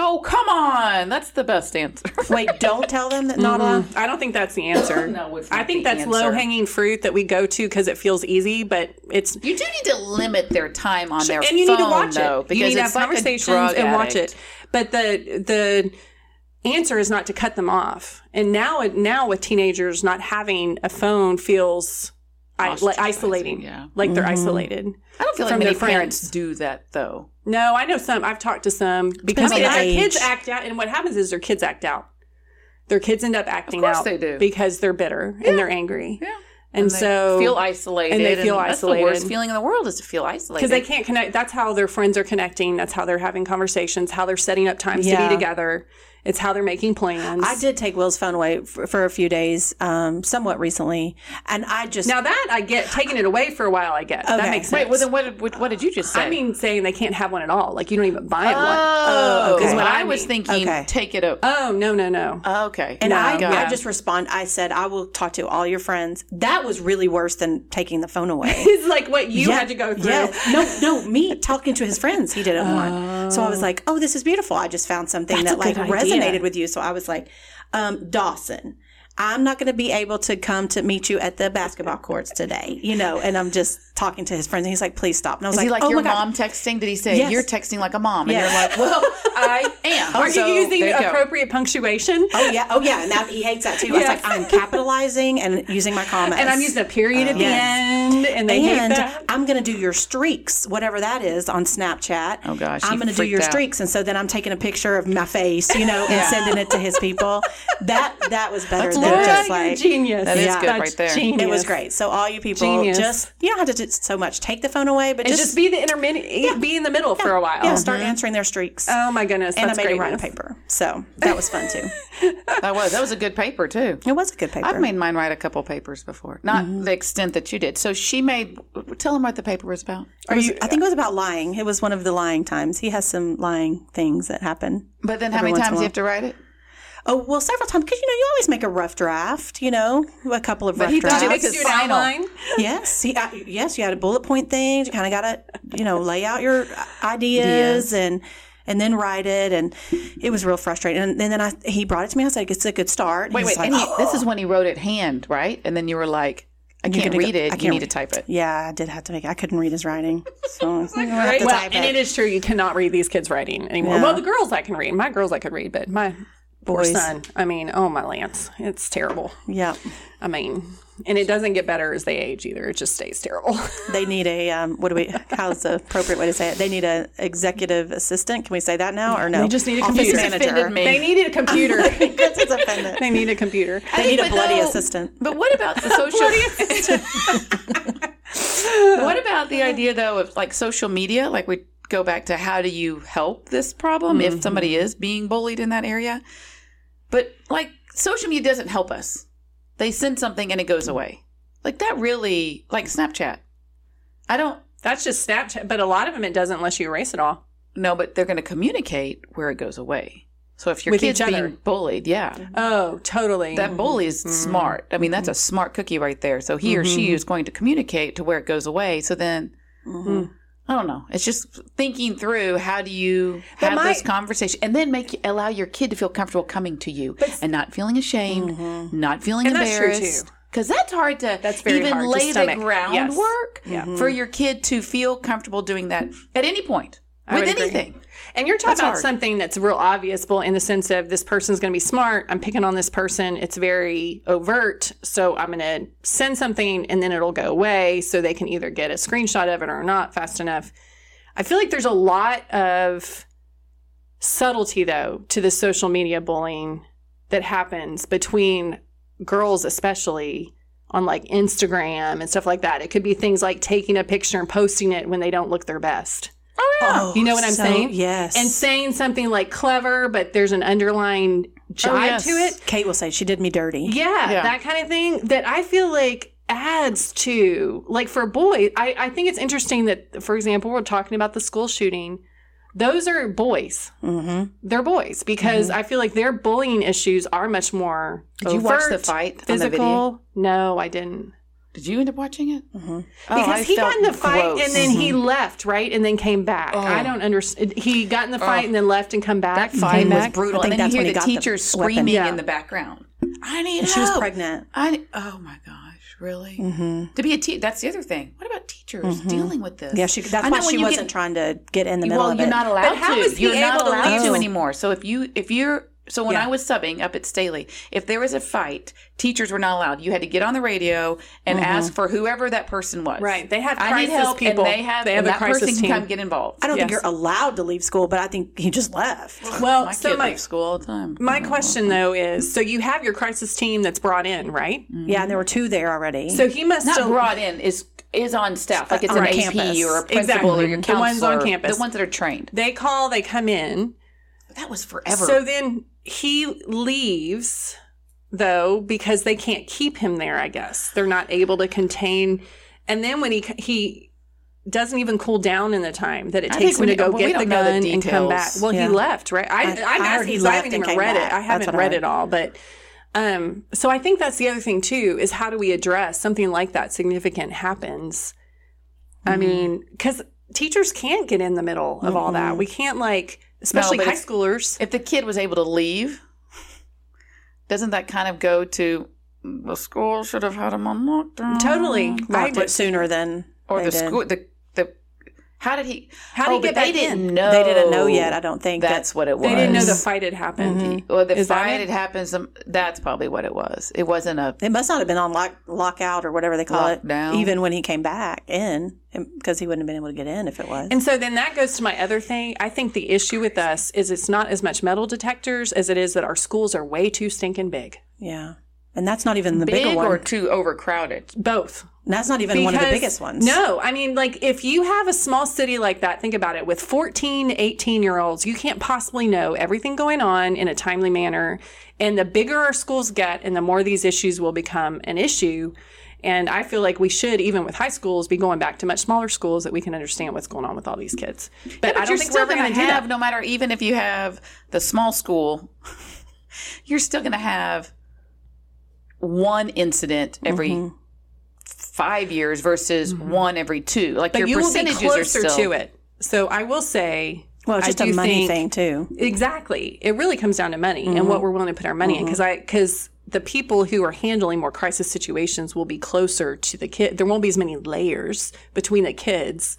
Oh come on, that's the best answer. wait, don't tell them that not allowed. Mm-hmm. I don't think that's the answer. No, it's I think the that's answer. low hanging fruit that we go to because it feels easy, but it's You do need to limit their time on their phone. and you phone, need to watch though, it. because You need to have it's like a conversations drug and watch addict. it. But the the answer is not to cut them off. And now it now with teenagers not having a phone feels I, like isolating. yeah. Like they're Mm-hmm. isolated. I don't feel like many parents do that though. No, I know some. I've talked to some because on their the kids act out, and what happens is their kids act out. their kids end up acting course out they do. because they're bitter and they're angry. Yeah. And, they so feel isolated. and they feel That's the isolated. worst feeling in the world is to feel isolated. because they can't connect. That's how their friends are connecting. That's how they're having conversations. How they're setting up times Yeah. to be together. It's how they're making plans. I did take Will's phone away for, for a few days, um, somewhat recently, and I just now that I get taking it away for a while. I get that makes sense. Wait, well then what, did- what, what did you just say? I mean, saying they can't have one at all. Like you don't even buy them oh, one. is okay. what I I was mean. thinking. Okay. Take it up. Oh no no no. okay. And I, Got I just respond. I said, I will talk to all your friends. That was really worse than taking the phone away. It's like what you Yeah, had to go through. Yeah. No, no, me talking to his friends. He didn't want. So I was like, oh, this is beautiful. I just found something That's that like good resonated with you. So I was like, um, Dawson. I'm not going to be able to come to meet you at the basketball courts today, you know. And I'm just talking to his friends, and he's like, "Please stop." And I was Is like, he like "Oh your my god!" mom texting? Did he say Yes. you're texting like a mom? And Yes. you're like, well, I am. Are So, you using you go. appropriate punctuation? Oh yeah, oh yeah, and that he hates that too. I was like, I'm capitalizing and using my commas, And I'm using a period at the Yes. end, and they hate that. I'm going to do your streaks, whatever that is, on Snapchat. Oh, gosh, I'm going to do your out. streaks, and so then I'm taking a picture of my face, you know, and sending it to his people. That that was better That's than Laura, just You're like. genius. That is Yeah. good That's right there. Genius. It was great. So all you people, Genius. just you don't have to do so much. Take the phone away, but just, just, be the intermediate, be in the middle for a while. yeah, start mm-hmm. answering their streaks. Oh my goodness, and I that's made great. him write a paper, so that was fun too. That was that was a good paper too. It was a good paper. I've made mine write a couple papers before, not mm-hmm. the extent that you did. So she made. Tell him what the paper was about. It was- I think it was about lying. It was one of the lying times. He has some lying things that happen. But then, how many once in a times do you have to write it? Oh well, several times because you know you always make a rough draft. You know, a couple of rough he thought drafts. it Make was his final. outline. yes, he, uh, yes, you had a bullet point thing. You kind of got to, you know, lay out your ideas and and then write it. And it was real frustrating. And, then then I he brought it to me. I said, "It's a good start." Wait, wait. like, and he, this is when he wrote it hand, right? And then you were like, I can't gonna go- read it. I you can't need to type it. Yeah, I did have to make. I couldn't read his writing, so I'm gonna Right? Well, type and it is true. You cannot read these kids' writing anymore. Yeah. Well, the girls I can read. My girls I could read, but my poor Boys. son. I mean, oh my lance, it's terrible. Yeah, I mean, and it doesn't get better as they age either. It just stays terrible. they need a. Um, what do we? How's the appropriate way to say it? They need a executive assistant. Can we say that now or no? They just need a Office computer. manager. offended me. they needed a computer. That's offended. they need a computer. They need a bloody though- assistant. But what about the social? what about the idea though of like social media? Like we go back to how do you help this problem if mm-hmm. somebody is being bullied in that area? But like social media doesn't help us. They send something and it goes away. Like that really like Snapchat. I don't That's just Snapchat, but a lot of them it doesn't unless you erase it all. No, but they're going to communicate where it goes away. So if your With kid's being bullied, yeah, Oh, totally. that bully is mm-hmm. smart. I mean, that's a smart cookie right there. So he or she mm-hmm. is going to communicate to where it goes away. So then, I don't know. It's just thinking through how do you have my- this conversation and then make allow your kid to feel comfortable coming to you and not feeling ashamed, mm-hmm. not feeling And embarrassed. Because that's hard to That's very even hard to lay the groundwork Yes. Yeah. for your kid to feel comfortable doing that at any point with would agree. anything. And you're talking That's about hard. something that's real obvious, well, in the sense of this person's going to be smart. I'm picking on this person. It's very overt. So I'm going to send something and then it'll go away so they can either get a screenshot of it or not fast enough. I feel like there's a lot of subtlety, though, to the social media bullying that happens between girls, especially on like Instagram and stuff like that. It could be things like taking a picture and posting it when they don't look their best. Oh, yeah, You know what I'm so- saying? Yes. And saying something like clever, but there's an underlying jive Oh, yes. to it. Kate will say she did me dirty. Yeah, Yeah. that kind of thing that I feel like adds to, like for boys, I, I think it's interesting that, for example, we're talking about the school shooting. Those are boys. Mm-hmm. They're boys because I feel like their bullying issues are much more. Did you watch the overt, fight on the video? Physical? No, I didn't. Did you end up watching it? Mm-hmm. Oh, because he got in the fight and then he mm-hmm. left, right, and then came back. Oh. I don't understand. He got in the fight oh. and then left and come back. that fight was brutal. I think and then that's you hear the got the teachers screaming Yeah. in the background. I need help. She was help. pregnant. I oh my gosh, really? Mm-hmm. To be a teacher, that's the other thing. What about teachers mm-hmm. dealing with this? Yeah, she, that's I why she wasn't get- trying to get in the middle well, of you're not allowed But how to. is he you're not able to allowed leave to anymore. So if you if you're So when Yeah. I was subbing up at Staley, if there was a fight, teachers were not allowed. You had to get on the radio and mm-hmm. ask for whoever that person was. Right. They have I need crisis help, people. and they have, They have and a that crisis person team. can come get involved. I don't think you're allowed to leave school, but I think he just left. Well, My so my school all the time. my oh, question though is, so you have your crisis team that's brought in, right? Mm-hmm. Yeah, and there were two there already. So he must not still brought in is is on staff, like it's uh, on an AP campus. or a principal Exactly. or your The ones on campus. the ones that are trained. they call, they come in. That was forever. So then he leaves though because they can't keep him there, I guess. They're not able to contain and then when he he doesn't even cool down in the time that it I takes him to go well, get the don't the gun and come back. Well, Yeah. he left, right? I, I- I, I he because I left haven't even read back. it. I haven't I read it all, but um, so I think that's the other thing too is how do we address something like that significant happens? I Mm-hmm. mean, because teachers can't get in the middle of all that. We can't like, especially but high if- schoolers. if the kid was able to leave, doesn't that kind of go to mm, the school should have had him on lockdown? Totally. I locked did- it sooner than Or they the did. school the the how did he How did he oh, get but they in? didn't know They didn't know yet. I don't think that's what it was. They didn't know the fight had happened. Mm-hmm. Mm-hmm. Well, the Is fight had happened. Some, um, that's probably what it was. It wasn't a. It must not have been on lock lockout or whatever they call Lockdown. it. Even when he came back in, because he wouldn't have been able to get in if it was. And so then that goes to my other thing. I think the issue with us is it's not as much metal detectors as it is that our schools are way too stinking big. yeah, and that's not even the bigger Big one. or too overcrowded. Both. That's not even one of the biggest ones. No, I mean, like, if you have a small city like that, think about it with 14, 18 year olds, you can't possibly know everything going on in a timely manner. And the bigger our schools get and the more these issues will become an issue. And I feel like we should, even with high schools, be going back to much smaller schools that we can understand what's going on with all these kids. But, I don't you're think still we're going to have, no matter even if you have the small school, you're still going to have one incident every Mm-hmm. Five years versus one every two. Like But your you will be percentages are closer still to it. So I will say, well, it's just a do money think- thing too. Exactly. It really comes down to money and Mm-hmm. what we're willing to put our money in. Because I because the people who are handling more crisis situations will be closer to the kid. There won't be as many layers between the kids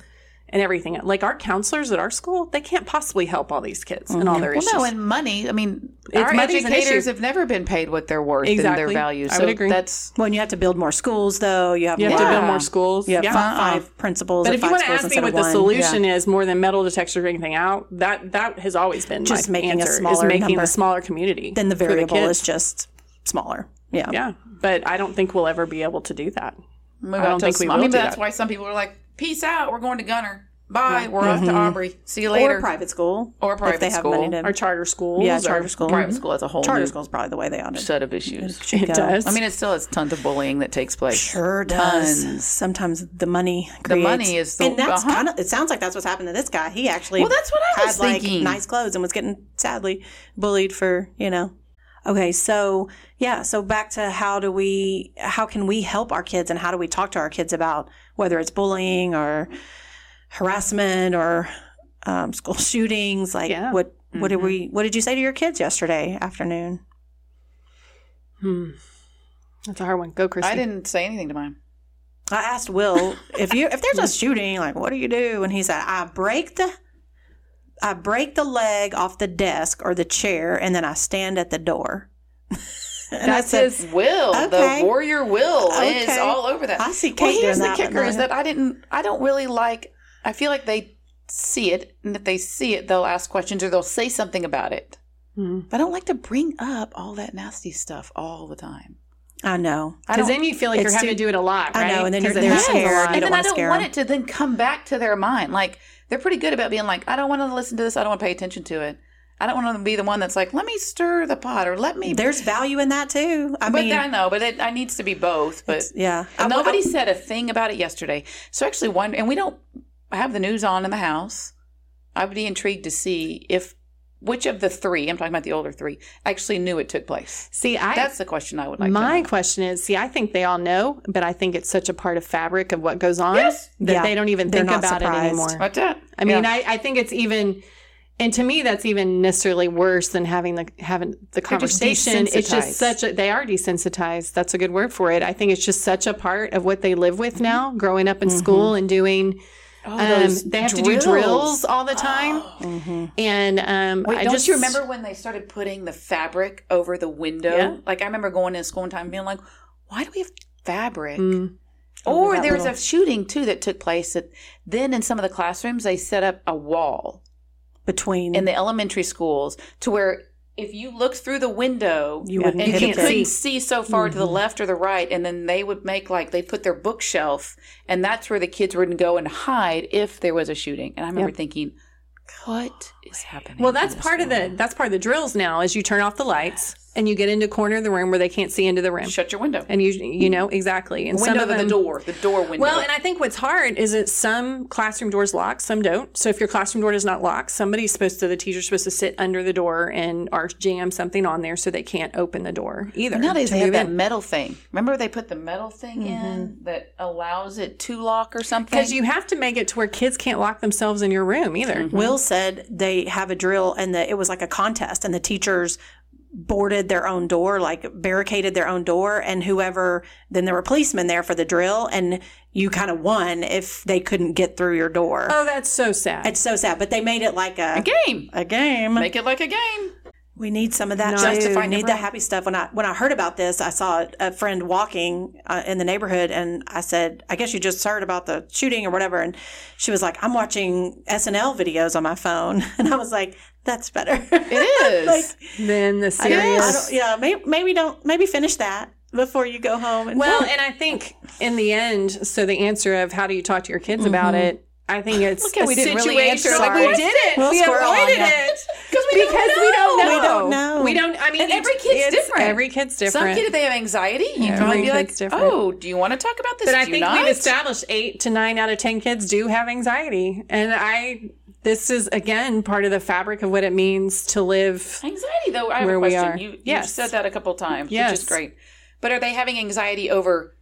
and everything. Like our counselors at our school, they can't possibly help all these kids and all mm-hmm. their Well, issues. no, and money. I mean, It's- our educators have never been paid what they're worth and Exactly. their value. I would agree. that's Well, you have to build more schools, though. You have you have more, to build more schools. you have yeah. fi- five uh, principals. But if you want to ask me what the one. solution is more than metal detectors or anything out, that that has always been Just my making a answer, is smaller making a smaller community. then the for variable kids. is just smaller. Yeah. yeah. But I don't think we'll ever be able to do that. move I don't out to think we will I mean, do that's that. why some people are like, "Peace out, we're going to Gunter. Bye, we're off to Aubrey. See you later." Or private school. Or if private they have school. money to. Or charter schools. yeah, or- charter school. Private school as a whole Charter new school is probably the way they ought to. set of issues. It go. does. I mean, it still has tons of bullying that takes place. Sure does. Tons. Sometimes the money The creates. money is the and that's uh-huh. kind of. It sounds like that's what's happened to this guy. He actually. Well, that's what I was had, like, thinking. Nice clothes and was getting sadly bullied for you know. Okay, so yeah, so back to how do we, how can we help our kids, and how do we talk to our kids about whether it's bullying or harassment or um, school shootings? Like, Yeah. what what did we, what did you say to your kids yesterday afternoon? Hmm. That's a hard one. Go, Christy. I didn't say anything to mine. I asked Will if you if there's a shooting, like what do you do? And he said, I break the I break the leg off the desk or the chair, and then I stand at the door. and That's said, his. Will Okay. the warrior will is all over that. I see Well, here's the that, kicker: is that I didn't. I don't really like. I feel like they see it, and if they see it, they'll ask questions or they'll say something about it. Hmm. But I don't like to bring up all that nasty stuff all the time. I know. Because then you feel like you're having too- to do it a lot, I know, and then you're- they're a scared. and then I don't want them. it to then come back to their mind. Like they're pretty good about being like, I don't want to listen to this. I don't want to pay attention to it. I don't want to be the one that's like, let me stir the pot or let me. There's value in that too. I but mean, I know, but it, I needs to be both. But yeah. And I- nobody I- said a thing about it yesterday. So actually, one and we don't have the news on in the house. I would be intrigued to see if which of the three I'm talking about the older three actually knew it took place. See, I That's the question I would like. my to know. question is, see, I think they all know, but I think it's such a part of fabric of what goes on Yes. that Yeah. they don't even They're think about surprised. it anymore. What's that? I mean, Yeah. I, I think it's even, and to me, that's even necessarily worse than having the having the just conversation. It's just such a they are desensitized. That's a good word for it. I think it's just such a part of what they live with now, growing up in school and doing. Oh, Um, they have to do drills all the time, and um, Wait, I don't just you remember when they started putting the fabric over the window? Yeah. Like I remember going in school one time and being like, "Why do we have fabric?" Mm. Or there was little- a shooting too that took place. That then in some of the classrooms they set up a wall between in the elementary schools to where if you looked through the window you wouldn't and you couldn't kid. see so far to the mm-hmm. left or the right, and then they would make like they put their bookshelf, and that's where the kids would go and hide if there was a shooting. And I remember thinking, what is happening? Well, that's this part of the that's part of the drills now. Is you turn off the lights and you get into a corner of the room where they can't see into the room, shut your window. and you you know exactly. And window some of of them, the door, the door window. Well, and I think what's hard is that some classroom doors lock, some don't. So if your classroom door does not lock, somebody's supposed to, the teacher's supposed to sit under the door and or jam something on there so they can't open the door either. Nowadays to they have move that in. metal thing. Remember they put the metal thing in mm-hmm. that allows it to lock or something. because you have to make it to where kids can't lock themselves in your room either. Mm-hmm. Will said they have a drill and that it was like a contest and the teachers boarded their own door, like barricaded their own door and whoever then there were policemen there for the drill and you kind of won if they couldn't get through your door. Oh, that's so sad. It's so sad, but they made it like a, a game. a game. Make it like a game. We need some of that No. Justify need the happy stuff. When I when I heard about this, I saw a friend walking uh, in the neighborhood, and I said, "I guess you just heard about the shooting or whatever." And she was like, "I'm watching SNL videos on my phone," and I was like, "That's better." It is. like, then the I serious. don't, yeah, maybe, maybe don't maybe finish that before you go home. And Well, and I think in the end, so the answer of how do you talk to your kids about mm-hmm. it, I think it's Look how a we didn't really answer like we didn't. We'll we avoided it Because we because don't we don't know. We don't know. We don't. I mean, And every kid's different. Every kid's different. Some different. kid, if they have anxiety, you can Every probably be like, different. "Oh, do you want to talk about this? But I think not? we've established eight to nine out of ten kids do have anxiety, and I. This is again part of the fabric of what it means to live. anxiety, though. I have Where a question. You, you've said that a couple times, which Yes. is great. But are they having anxiety over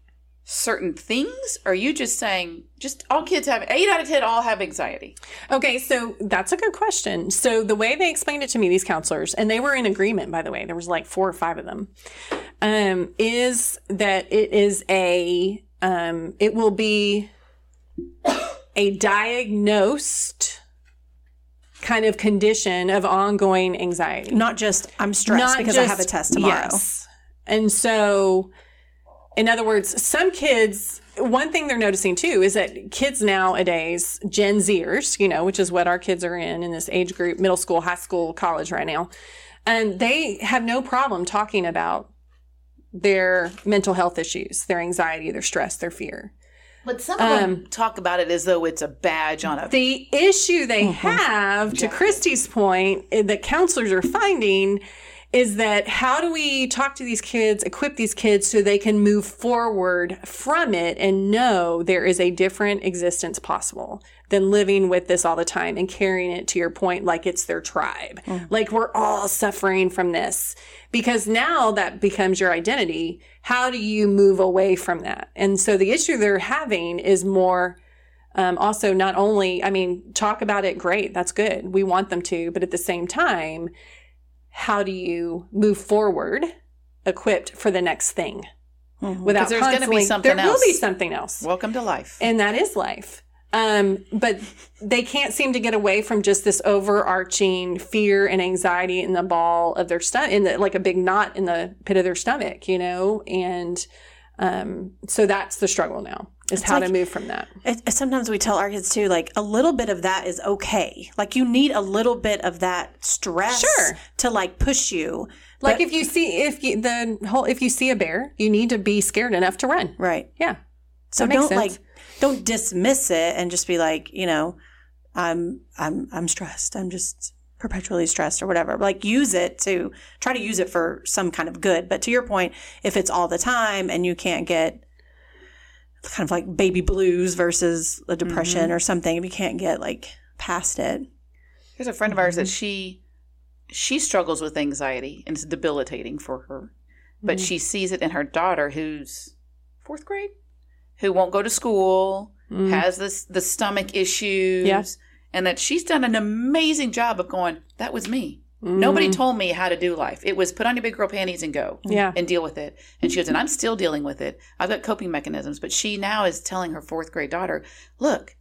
certain things? Or are you just saying just all kids have eight out of ten all have anxiety? Okay, so that's a good question. So the way they explained it to me, these counselors, and they were in agreement, by the way, there was like four or five of them, um, is that it is a, um, it will be a diagnosed kind of condition of ongoing anxiety. not just I'm stressed because I have a test tomorrow. Yes. And so, in other words, some kids, one thing they're noticing too is that kids nowadays, Gen Zers, you know, which is what our kids are in in this age group, middle school, high school, college right now, and they have no problem talking about their mental health issues, their anxiety, their stress, their fear. But some of them talk about it as though it's a badge on a. The issue they have, to Christy's point, eh, that counselors are finding is that how do we talk to these kids, equip these kids so they can move forward from it and know there is a different existence possible than living with this all the time and carrying it to your point like it's their tribe. Like we're all suffering from this because now that becomes your identity. How do you move away from that? And so the issue they're having is more um, also not only i mean talk about it great that's good we want them to but at the same time how do you move forward equipped for the next thing? Without? there's gonna be something there will be something else. Welcome to life. and that is life. Um, but they can't seem to get away from just this overarching fear and anxiety in the ball of their stomach in the like a big knot in the pit of their stomach you know? And um, so that's the struggle now is how to move from that It, sometimes we tell our kids too, like a little bit of that is okay. Like you need a little bit of that stress Sure. to like push you. Like But- if you see if you, the whole if you see a bear, you need to be scared enough to run. right. Yeah. So don't sense. like don't dismiss it and just be like, you know, I'm I'm I'm stressed. I'm just perpetually stressed or whatever. Like use it to try to use it for some kind of good. But to your point, if it's all the time and you can't get kind of like baby blues versus a mm-hmm. depression Mm-hmm. or something, if you can't get like past it. There's a friend of ours that mm-hmm. she she struggles with anxiety and it's debilitating for her. But mm-hmm. she sees it in her daughter who's fourth grade, who won't go to school, mm. has this the stomach issues, Yeah. and that she's done an amazing job of going, That was me. Nobody told me how to do life. It was put on your big girl panties and go Yeah. and deal with it. And she goes, and I'm still dealing with it. I've got coping mechanisms. But she now is telling her fourth grade daughter, look,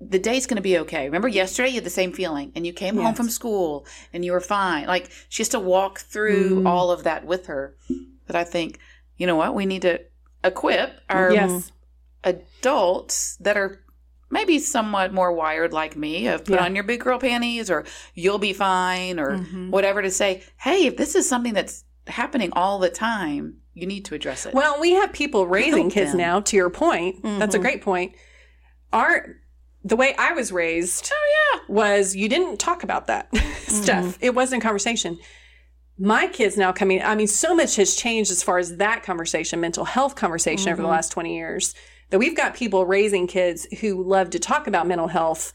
the day's going to be okay. Remember yesterday you had the same feeling and you came home from school and you were fine. Like she has to walk through Mm. all of that with her. But I think, you know what? We need to equip our yes. adults that are maybe somewhat more wired like me of put Yeah. on your big girl panties or you'll be fine or Mhm. whatever to say, hey, if this is something that's happening all the time, you need to address it. Well, we have people raising Help kids them. now. To your point, that's a Mhm. great point. Our the way I was raised, oh yeah. was you didn't talk about that stuff. It wasn't conversation. My kids now coming, I mean, so much has changed as far as that conversation, mental health conversation over the last 20 years, that we've got people raising kids who love to talk about mental health.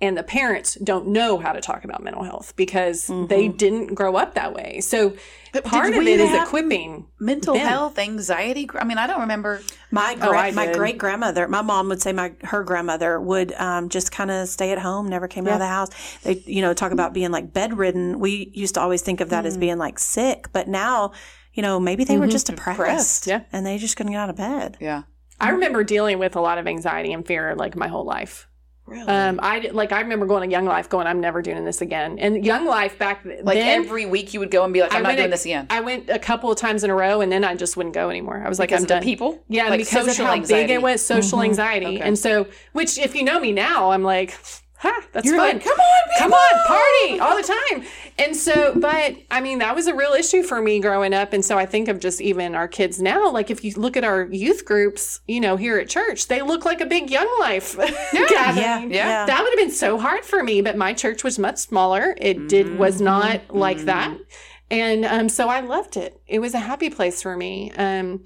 And the parents don't know how to talk about mental health because they didn't grow up that way. So But part of it is equipping. mental them. health, anxiety. I mean, I don't remember. My Oh, gra- I my great grandmother, my mom would say my her grandmother would um, just kind of stay at home, never came out of the house. They you know talk about being like bedridden. We used to always think of that as Mm. being like sick, but now you know maybe they were just depressed, Depressed, yeah. and they just couldn't get out of bed. Yeah. I remember dealing with a lot of anxiety and fear like my whole life. Really? Um, I like I remember going to Young Life, going, I'm never doing this again. And Young Life back like then, every week you would go and be like, I'm not doing a- this again. I went a couple of times in a row, and then I just wouldn't go anymore. I was because like, I'm done. people? Yeah, like because social of how anxiety. big it was, social anxiety, Okay. and so which if you know me now, I'm like, ha, that's You're fun. like, come on, come on, party all the time. And so, but I mean, that was a real issue for me growing up, and so I think of just even our kids now. Like if you look at our youth groups, you know, here at church, they look like a big Young Life gathering. Yeah. yeah. That would have been so hard for me, but my church was much smaller. It did was not like that. And um, so I loved it. It was a happy place for me. Um,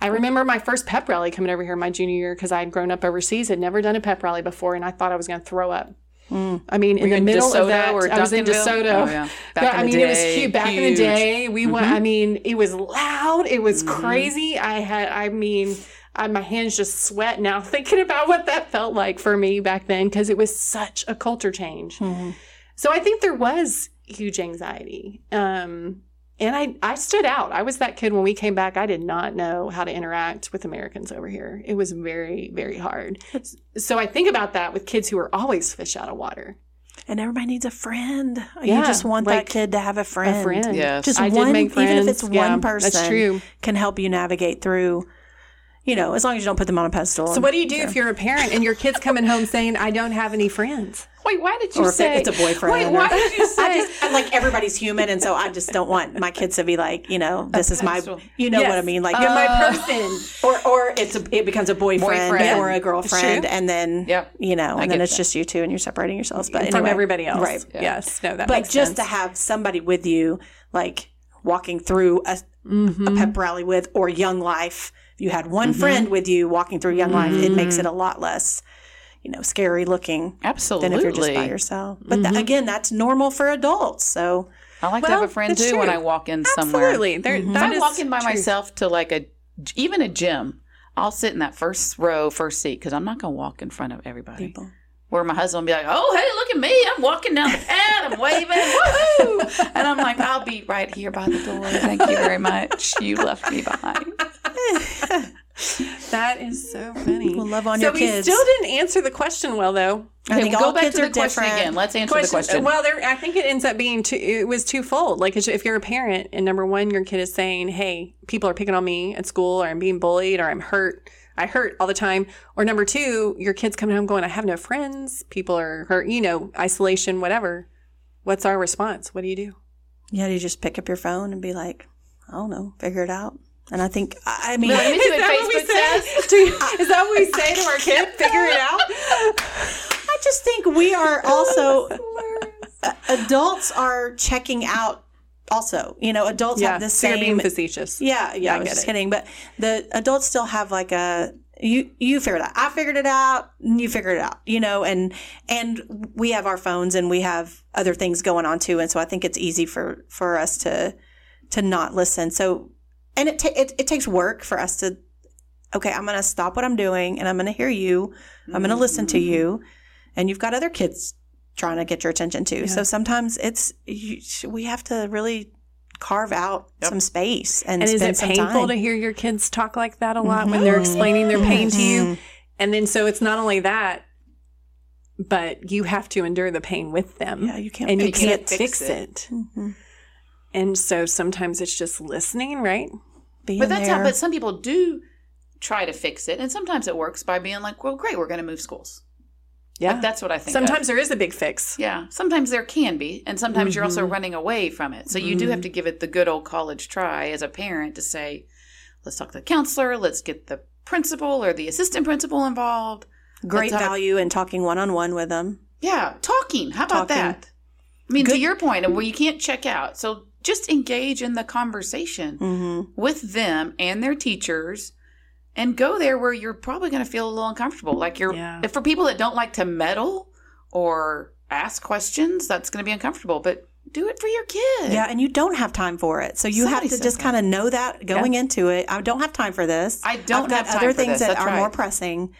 I remember my first pep rally coming over here my junior year because I had grown up overseas, had never done a pep rally before, and I thought I was going to throw up. I mean, in the in middle DeSoto of that, or I was in DeSoto. Oh, yeah. Back I mean, it was day, huge. Back in the huge. Mm-hmm. day, we went. I mean, it was loud. It was crazy. I had. I mean, I, my hands just sweat now thinking about what that felt like for me back then because it was such a culture change. Mm-hmm. So I think there was huge anxiety. Um, and I, I stood out. I was that kid when we came back. I did not know how to interact with Americans over here. It was very, very hard. So I think about that with kids who are always fish out of water. And everybody needs a friend. Yeah, you just want like that kid to have a friend. A friend. Yes. Just I did one, make friends. even if it's Yeah, one person, That's true. can help you navigate through. You know, as long as you don't put them on a pedestal. So what do you do if you're a parent and your kid's coming home saying, "I don't have any friends"? Wait, why did you or say it's a boyfriend. Wait, or- why did you say? I just I like everybody's human, and so I just don't want my kids to be like, you know, this is my, you know Yes. what I mean, like You're my Uh, person. or or it's a, it becomes a boyfriend, Boyfriend. or a girlfriend, and then Yep. you know, I and then it's that. just you two, and you're separating yourselves. But from everybody else. right? Yes. No, that But makes just sense. to have somebody with you, like walking through a, Mm-hmm. a pep rally with, or Young Life. You had one friend with you walking through Young Life, it makes Mm-hmm. it a lot less, you know, scary looking Absolutely. than if you're just by yourself. But Mm-hmm. again, that's normal for adults. So I like to have a friend too when. I walk in somewhere. Absolutely. There, If I walk in by true. myself to like a even a gym, I'll sit in that first row, first seat because I'm not going to walk in front of everybody. people. Where my husband will be like, "Oh, hey, look at me! I'm walking down the path, I'm waving, woohoo!" And I'm like, "I'll be right here by the door. Thank you very much. You left me behind." That is so funny. We'll love on so your we still didn't answer the question well, though. I Okay, think we'll all go back kids to the are question different. again. Let's answer the question. Well, there, I think it ends up being two. It was twofold. Like if you're a parent, and number one, your kid is saying, "Hey, people are picking on me at school, or I'm being bullied, or I'm hurt. I hurt all the time." Or number two, your kid's coming home going, "I have no friends. People are hurt. You know, isolation, whatever." What's our response? What do you do? Yeah, do you just pick up your phone and be like, I don't know, figure it out. And I think, I I mean, Let me see that what we Facebook say? says. Do- is that what we say to our kid? Figure it out. I just think we are also, uh, adults are checking out also. You know, adults Yeah, have the so you're being facetious. Yeah, yeah, I I was just it. kidding. But the adults still have like a you you figured it out. I figured it out. and You figured it out. You know, and and we have our phones and we have other things going on too. And so I think it's easy for for us to to not listen. So and it ta- it, it takes work for us to okay. I'm going to stop what I'm doing and I'm going to hear you. I'm going to listen to mm-hmm. you. And you've got other kids trying to get your attention too. So sometimes it's you, we have to really carve out some space and, And is spend it some painful time. Mm-hmm. to hear your kids talk like that a lot when they're explaining their pain to you? And then so it's not only that, but you have to endure the pain with them. Yeah, you can't and you can't it. fix Fix it. Mhm. And so sometimes it's just listening, right? Being But that's there. how. But some people do try to fix it, and sometimes it works by being like, "Well, great, we're going to move schools." Yeah. Like, that's what I think. of. sometimes there is a big fix. yeah. Sometimes there can be, and sometimes you're also Mhm. running away from it. So you do have to give it the good old college try as a parent to say, "Let's talk to the counselor. Let's get the principal or the assistant principal involved." great Let's have a- value in talking one on one with them. Yeah, talking. How about Talking. that? I mean, to your point of where you can't check out. So just engage in the conversation hmm with them and their teachers and go there where you're probably going to feel a little uncomfortable. Like you're, Yeah. if for people that don't like to meddle or ask questions, that's going to be uncomfortable, but do it for your kid. Yeah, and you don't have time for it, so you Somebody have to just kind of know that going into it. I don't have time for this. I don't I've got have time other for things this. that That's are right. more pressing.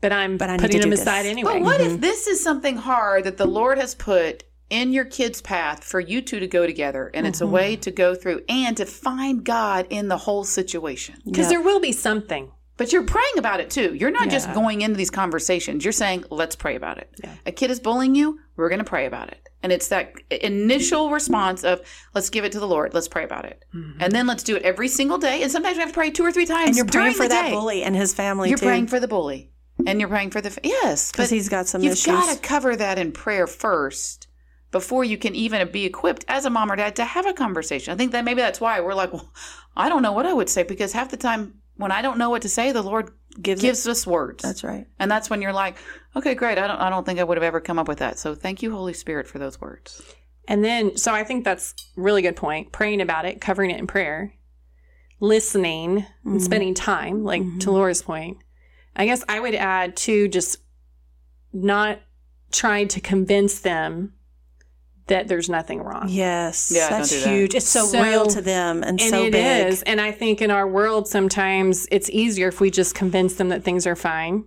But I'm But I need putting to them do aside this. anyway. But what Mm-hmm. if this is something hard that the Lord has put in your kid's path for you two to go together and it's a Mm-hmm. way to go through and to find God in the whole situation? Because Yeah. there will be something. But you're praying about it too. You're not just going into these conversations. You're saying, let's pray about it. Yeah. A kid is bullying you, we're going to pray about it. And it's that initial response of, let's give it to the Lord, let's pray about it. And then let's do it every single day. And sometimes we have to pray two or three times. And you're during praying for the that bully and his family You're too, praying for the bully. And you're praying for the, yes. because but he's got some issues. You've got to cover that in prayer first before you can even be equipped as a mom or dad to have a conversation. I think that maybe that's why we're like, well, I don't know what I would say because half the time when I don't know what to say, the Lord Gives gives us words. That's right. And that's when you're like, okay, great. I don't I don't think I would have ever come up with that. So thank you, Holy Spirit, for those words. And then, so I think that's really good point. Praying about it, covering it in prayer, listening, and mm-hmm. spending time, like to mm-hmm. Laura's point. I guess I would add to just not trying to convince them that there's nothing wrong. Yes, Yeah, that's do that. huge. It's so, So- real to them and, And so it big. is. And I think in our world, sometimes it's easier if we just convince them that things are fine.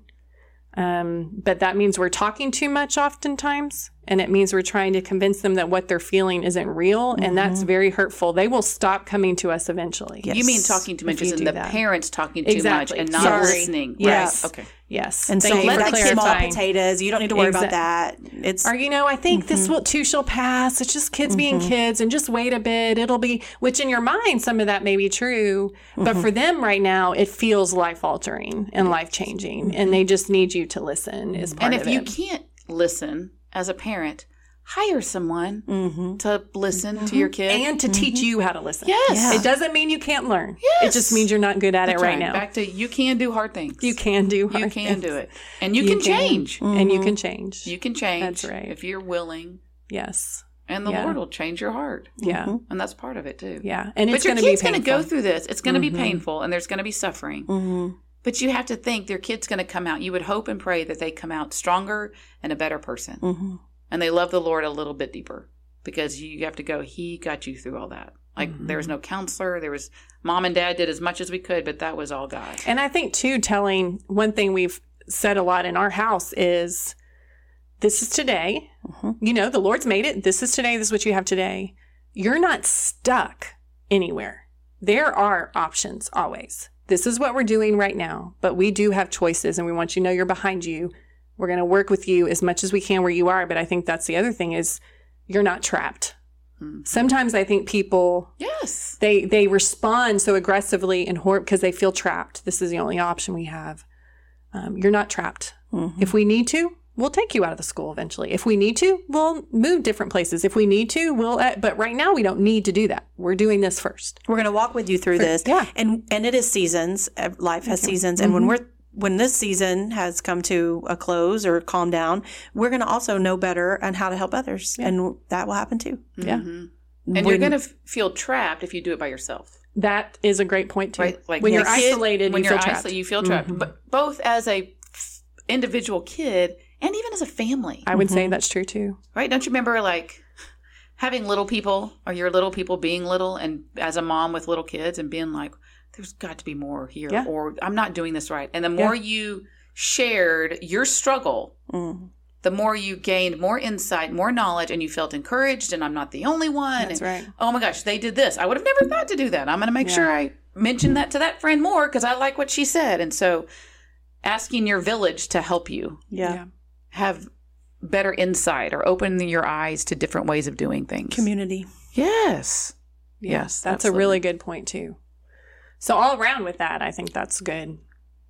Um, but that means we're talking too much oftentimes. And it means we're trying to convince them that what they're feeling isn't real. And mm-hmm. that's very hurtful. They will stop coming to us eventually. Yes. You mean talking too much you as in do the that. parents talking too Exactly. much and not Sorry. listening. Yes. Right. Okay. Yes. And Thank so you let for the small clarifying. potatoes. You don't need to worry about that. It's Or, you know, I think this mm-hmm. will too shall pass. It's just kids being mm-hmm. kids and just wait a bit. It'll be, which in your mind, some of that may be true. But for them right now, it feels life altering and life changing. And they just need you to listen is part of it. And if of you can't listen as a parent, hire someone Mhm. to listen to your kid. and to teach you how to listen. yes. Yeah. It doesn't mean you can't learn. Yes. It just means you're not good at That's it right, now. Back to you can do hard things. you can do You can things. do it. And you, You can, can. change. And you can change. You can change. That's right. If you're willing. yes. And the Yeah. Lord will change your heart. Yeah. And that's part of it too. Yeah. And But your going to be kid's going to go through this. It's going to be Mhm. painful and there's going to be suffering. Mhm. But you have to think their kid's going to come out. You would hope and pray that they come out stronger and a better person. Mhm. And they love the Lord a little bit deeper because you have to go, He got you through all that. Like Mm-hmm. there was no counselor. There was mom and dad did as much as we could, but that was all God. And I think too, telling one thing we've said a lot in our house is this is today. Mhm. You know, the Lord's made it. This is today. This is what you have today. You're not stuck anywhere. There are options always. This is what we're doing right now, but we do have choices and we want you to know you're behind you. We're going to work with you as much as we can where you are. But I think that's the other thing is you're not trapped. Mhm. Sometimes I think people Yes. they they respond so aggressively and horror because they feel trapped. This is the only option we have. Um, you're not trapped. Mhm. If we need to, we'll take you out of the school eventually. If we need to, we'll move different places. If we need to, we'll. Uh, but right now, we don't need to do that. We're doing this first. We're going to walk with you through this. yeah. And and it is seasons. Life has seasons. And when we're when this season has come to a close or calm down, we're going to also know better on how to help others, and that will happen too. Yeah. Mhm. And you're going to f- feel trapped if you do it by yourself. That is a great point too. Right? Like when you're the kid- isolated, when you you're feel trapped. isolated, you feel trapped. Mhm. But both as a f- individual kid and even as a family, I would say that's true too. right? Don't you remember like having little people or your little people being little, and as a mom with little kids, and being like, "There's got to be more here," Yeah. or "I'm not doing this right." And the more you shared your struggle, Mm. the more you gained more insight, more knowledge, and you felt encouraged. And I'm not the only one. That's and, right. Oh my gosh, they did this. I would have never thought to do that. I'm going to make Yeah. sure I mention that to that friend more because I like what she said. And so asking your village to help you Yeah. Have better insight or open your eyes to different ways of doing things. Community. Yes. Yes. That's a really good point too. So all around with that, I think that's good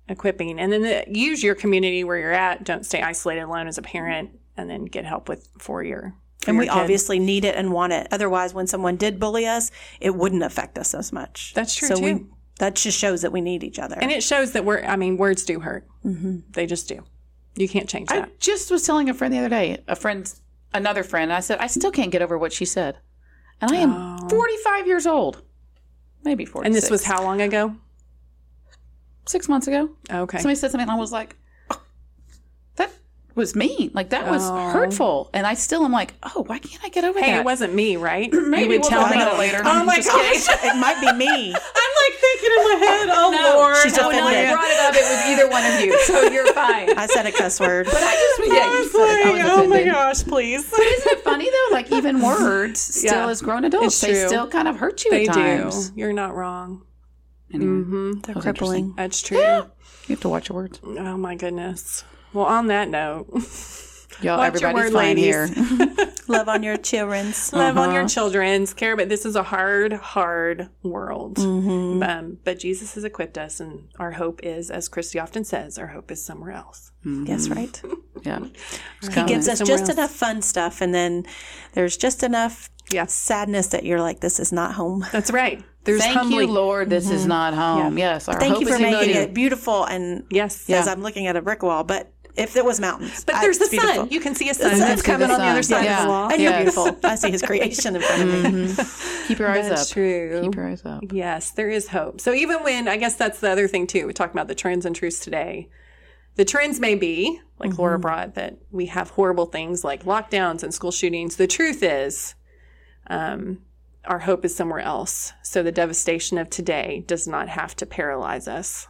equipping. And then the, use your community where you're at. Don't stay isolated alone as a parent, and then get help with for your. for And your we kid. obviously need it and want it. Otherwise, when someone did bully us, it wouldn't affect us as much. That's true, so We, that just shows that we need each other. and it shows that we're. I mean, words do hurt. Mm-hmm. They just do. You can't change that. I just was telling a friend the other day, a friend, another friend, and I said, I still can't get over what she said. And I am 45 years old. Maybe 46. and this was how long ago? Six months ago. Okay. Somebody said something, and I was like, "Oh, was mean. Like, that was Oh. hurtful. And I still am like, oh, why can't I get over hey, that? it wasn't me, right? Maybe you would we'll tell talk me about it later. Oh my gosh! it might be me. I'm like thinking in my head. Oh Lord, She's how when I offended. brought it up, it was either one of you, so you're fine. I said a cuss word. But I just, yeah, you said it. I was oh my gosh, please. But isn't it funny though? Like even words, still Yeah. as grown adults, they still kind of hurt you They at times. do. You're not wrong. Anyway, Mm-hmm. They're was crippling. That's true. you have to watch your words. Oh my goodness. Well, on that note, Y'all, Watch your everybody's word, fine ladies. here. Love on your children's. love on Uh-huh. your children's care, but this is a hard, hard world. Mm-hmm. Um, but Jesus has equipped us, and our hope is, as Christy often says, our hope is somewhere else. Yes, right. yeah, He gives us Somewhere just else. enough fun stuff, and then there's just enough Yeah. sadness that you're like, this is not home. That's right. There's Thank humbly. you, Lord. This is not home. Yes, our Thank hope you for is making it beautiful. And Yes. as I'm looking at a brick wall, but if it was mountains, But I- there's the beautiful. sun. You can see a sun sun. that's See the coming on the other side Yeah. of the wall. And you're Yes. beautiful. I see his creation in front of me. Keep your eyes That's up. true. Keep your eyes up. Yes, there is hope. So even when I guess that's the other thing too, we talk about the trends and truths today. The trends may be, like Laura brought, that we have horrible things like lockdowns and school shootings. The truth is, um, our hope is somewhere else. So the devastation of today does not have to paralyze us.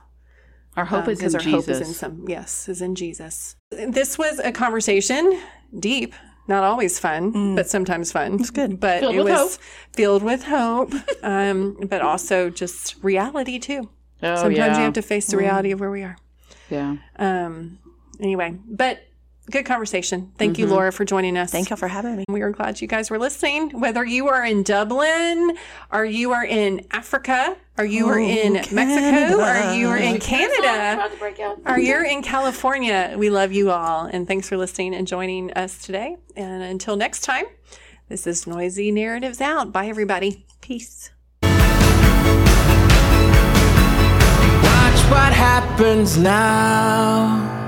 Our hope is in because our Jesus. hope is in some yes, is in Jesus. This was a conversation, deep, not always fun, but sometimes fun. It's good. but Filled it was hope. filled with hope, um, but also just reality too. oh, Sometimes yeah. you have to face the reality of where we are. Yeah. Um, anyway, but good conversation. Thank you, mm-hmm. Laura, for joining us. Thank you for having me. We are glad you guys were listening. Whether you are in Dublin, or you are in Africa, or you are oh, in Mexico, or you are in Canada, to or you're in California, we love you all. And thanks for listening and joining us today. And until next time, this is Noisy Narratives Out. Bye, everybody. Peace. Watch what happens now.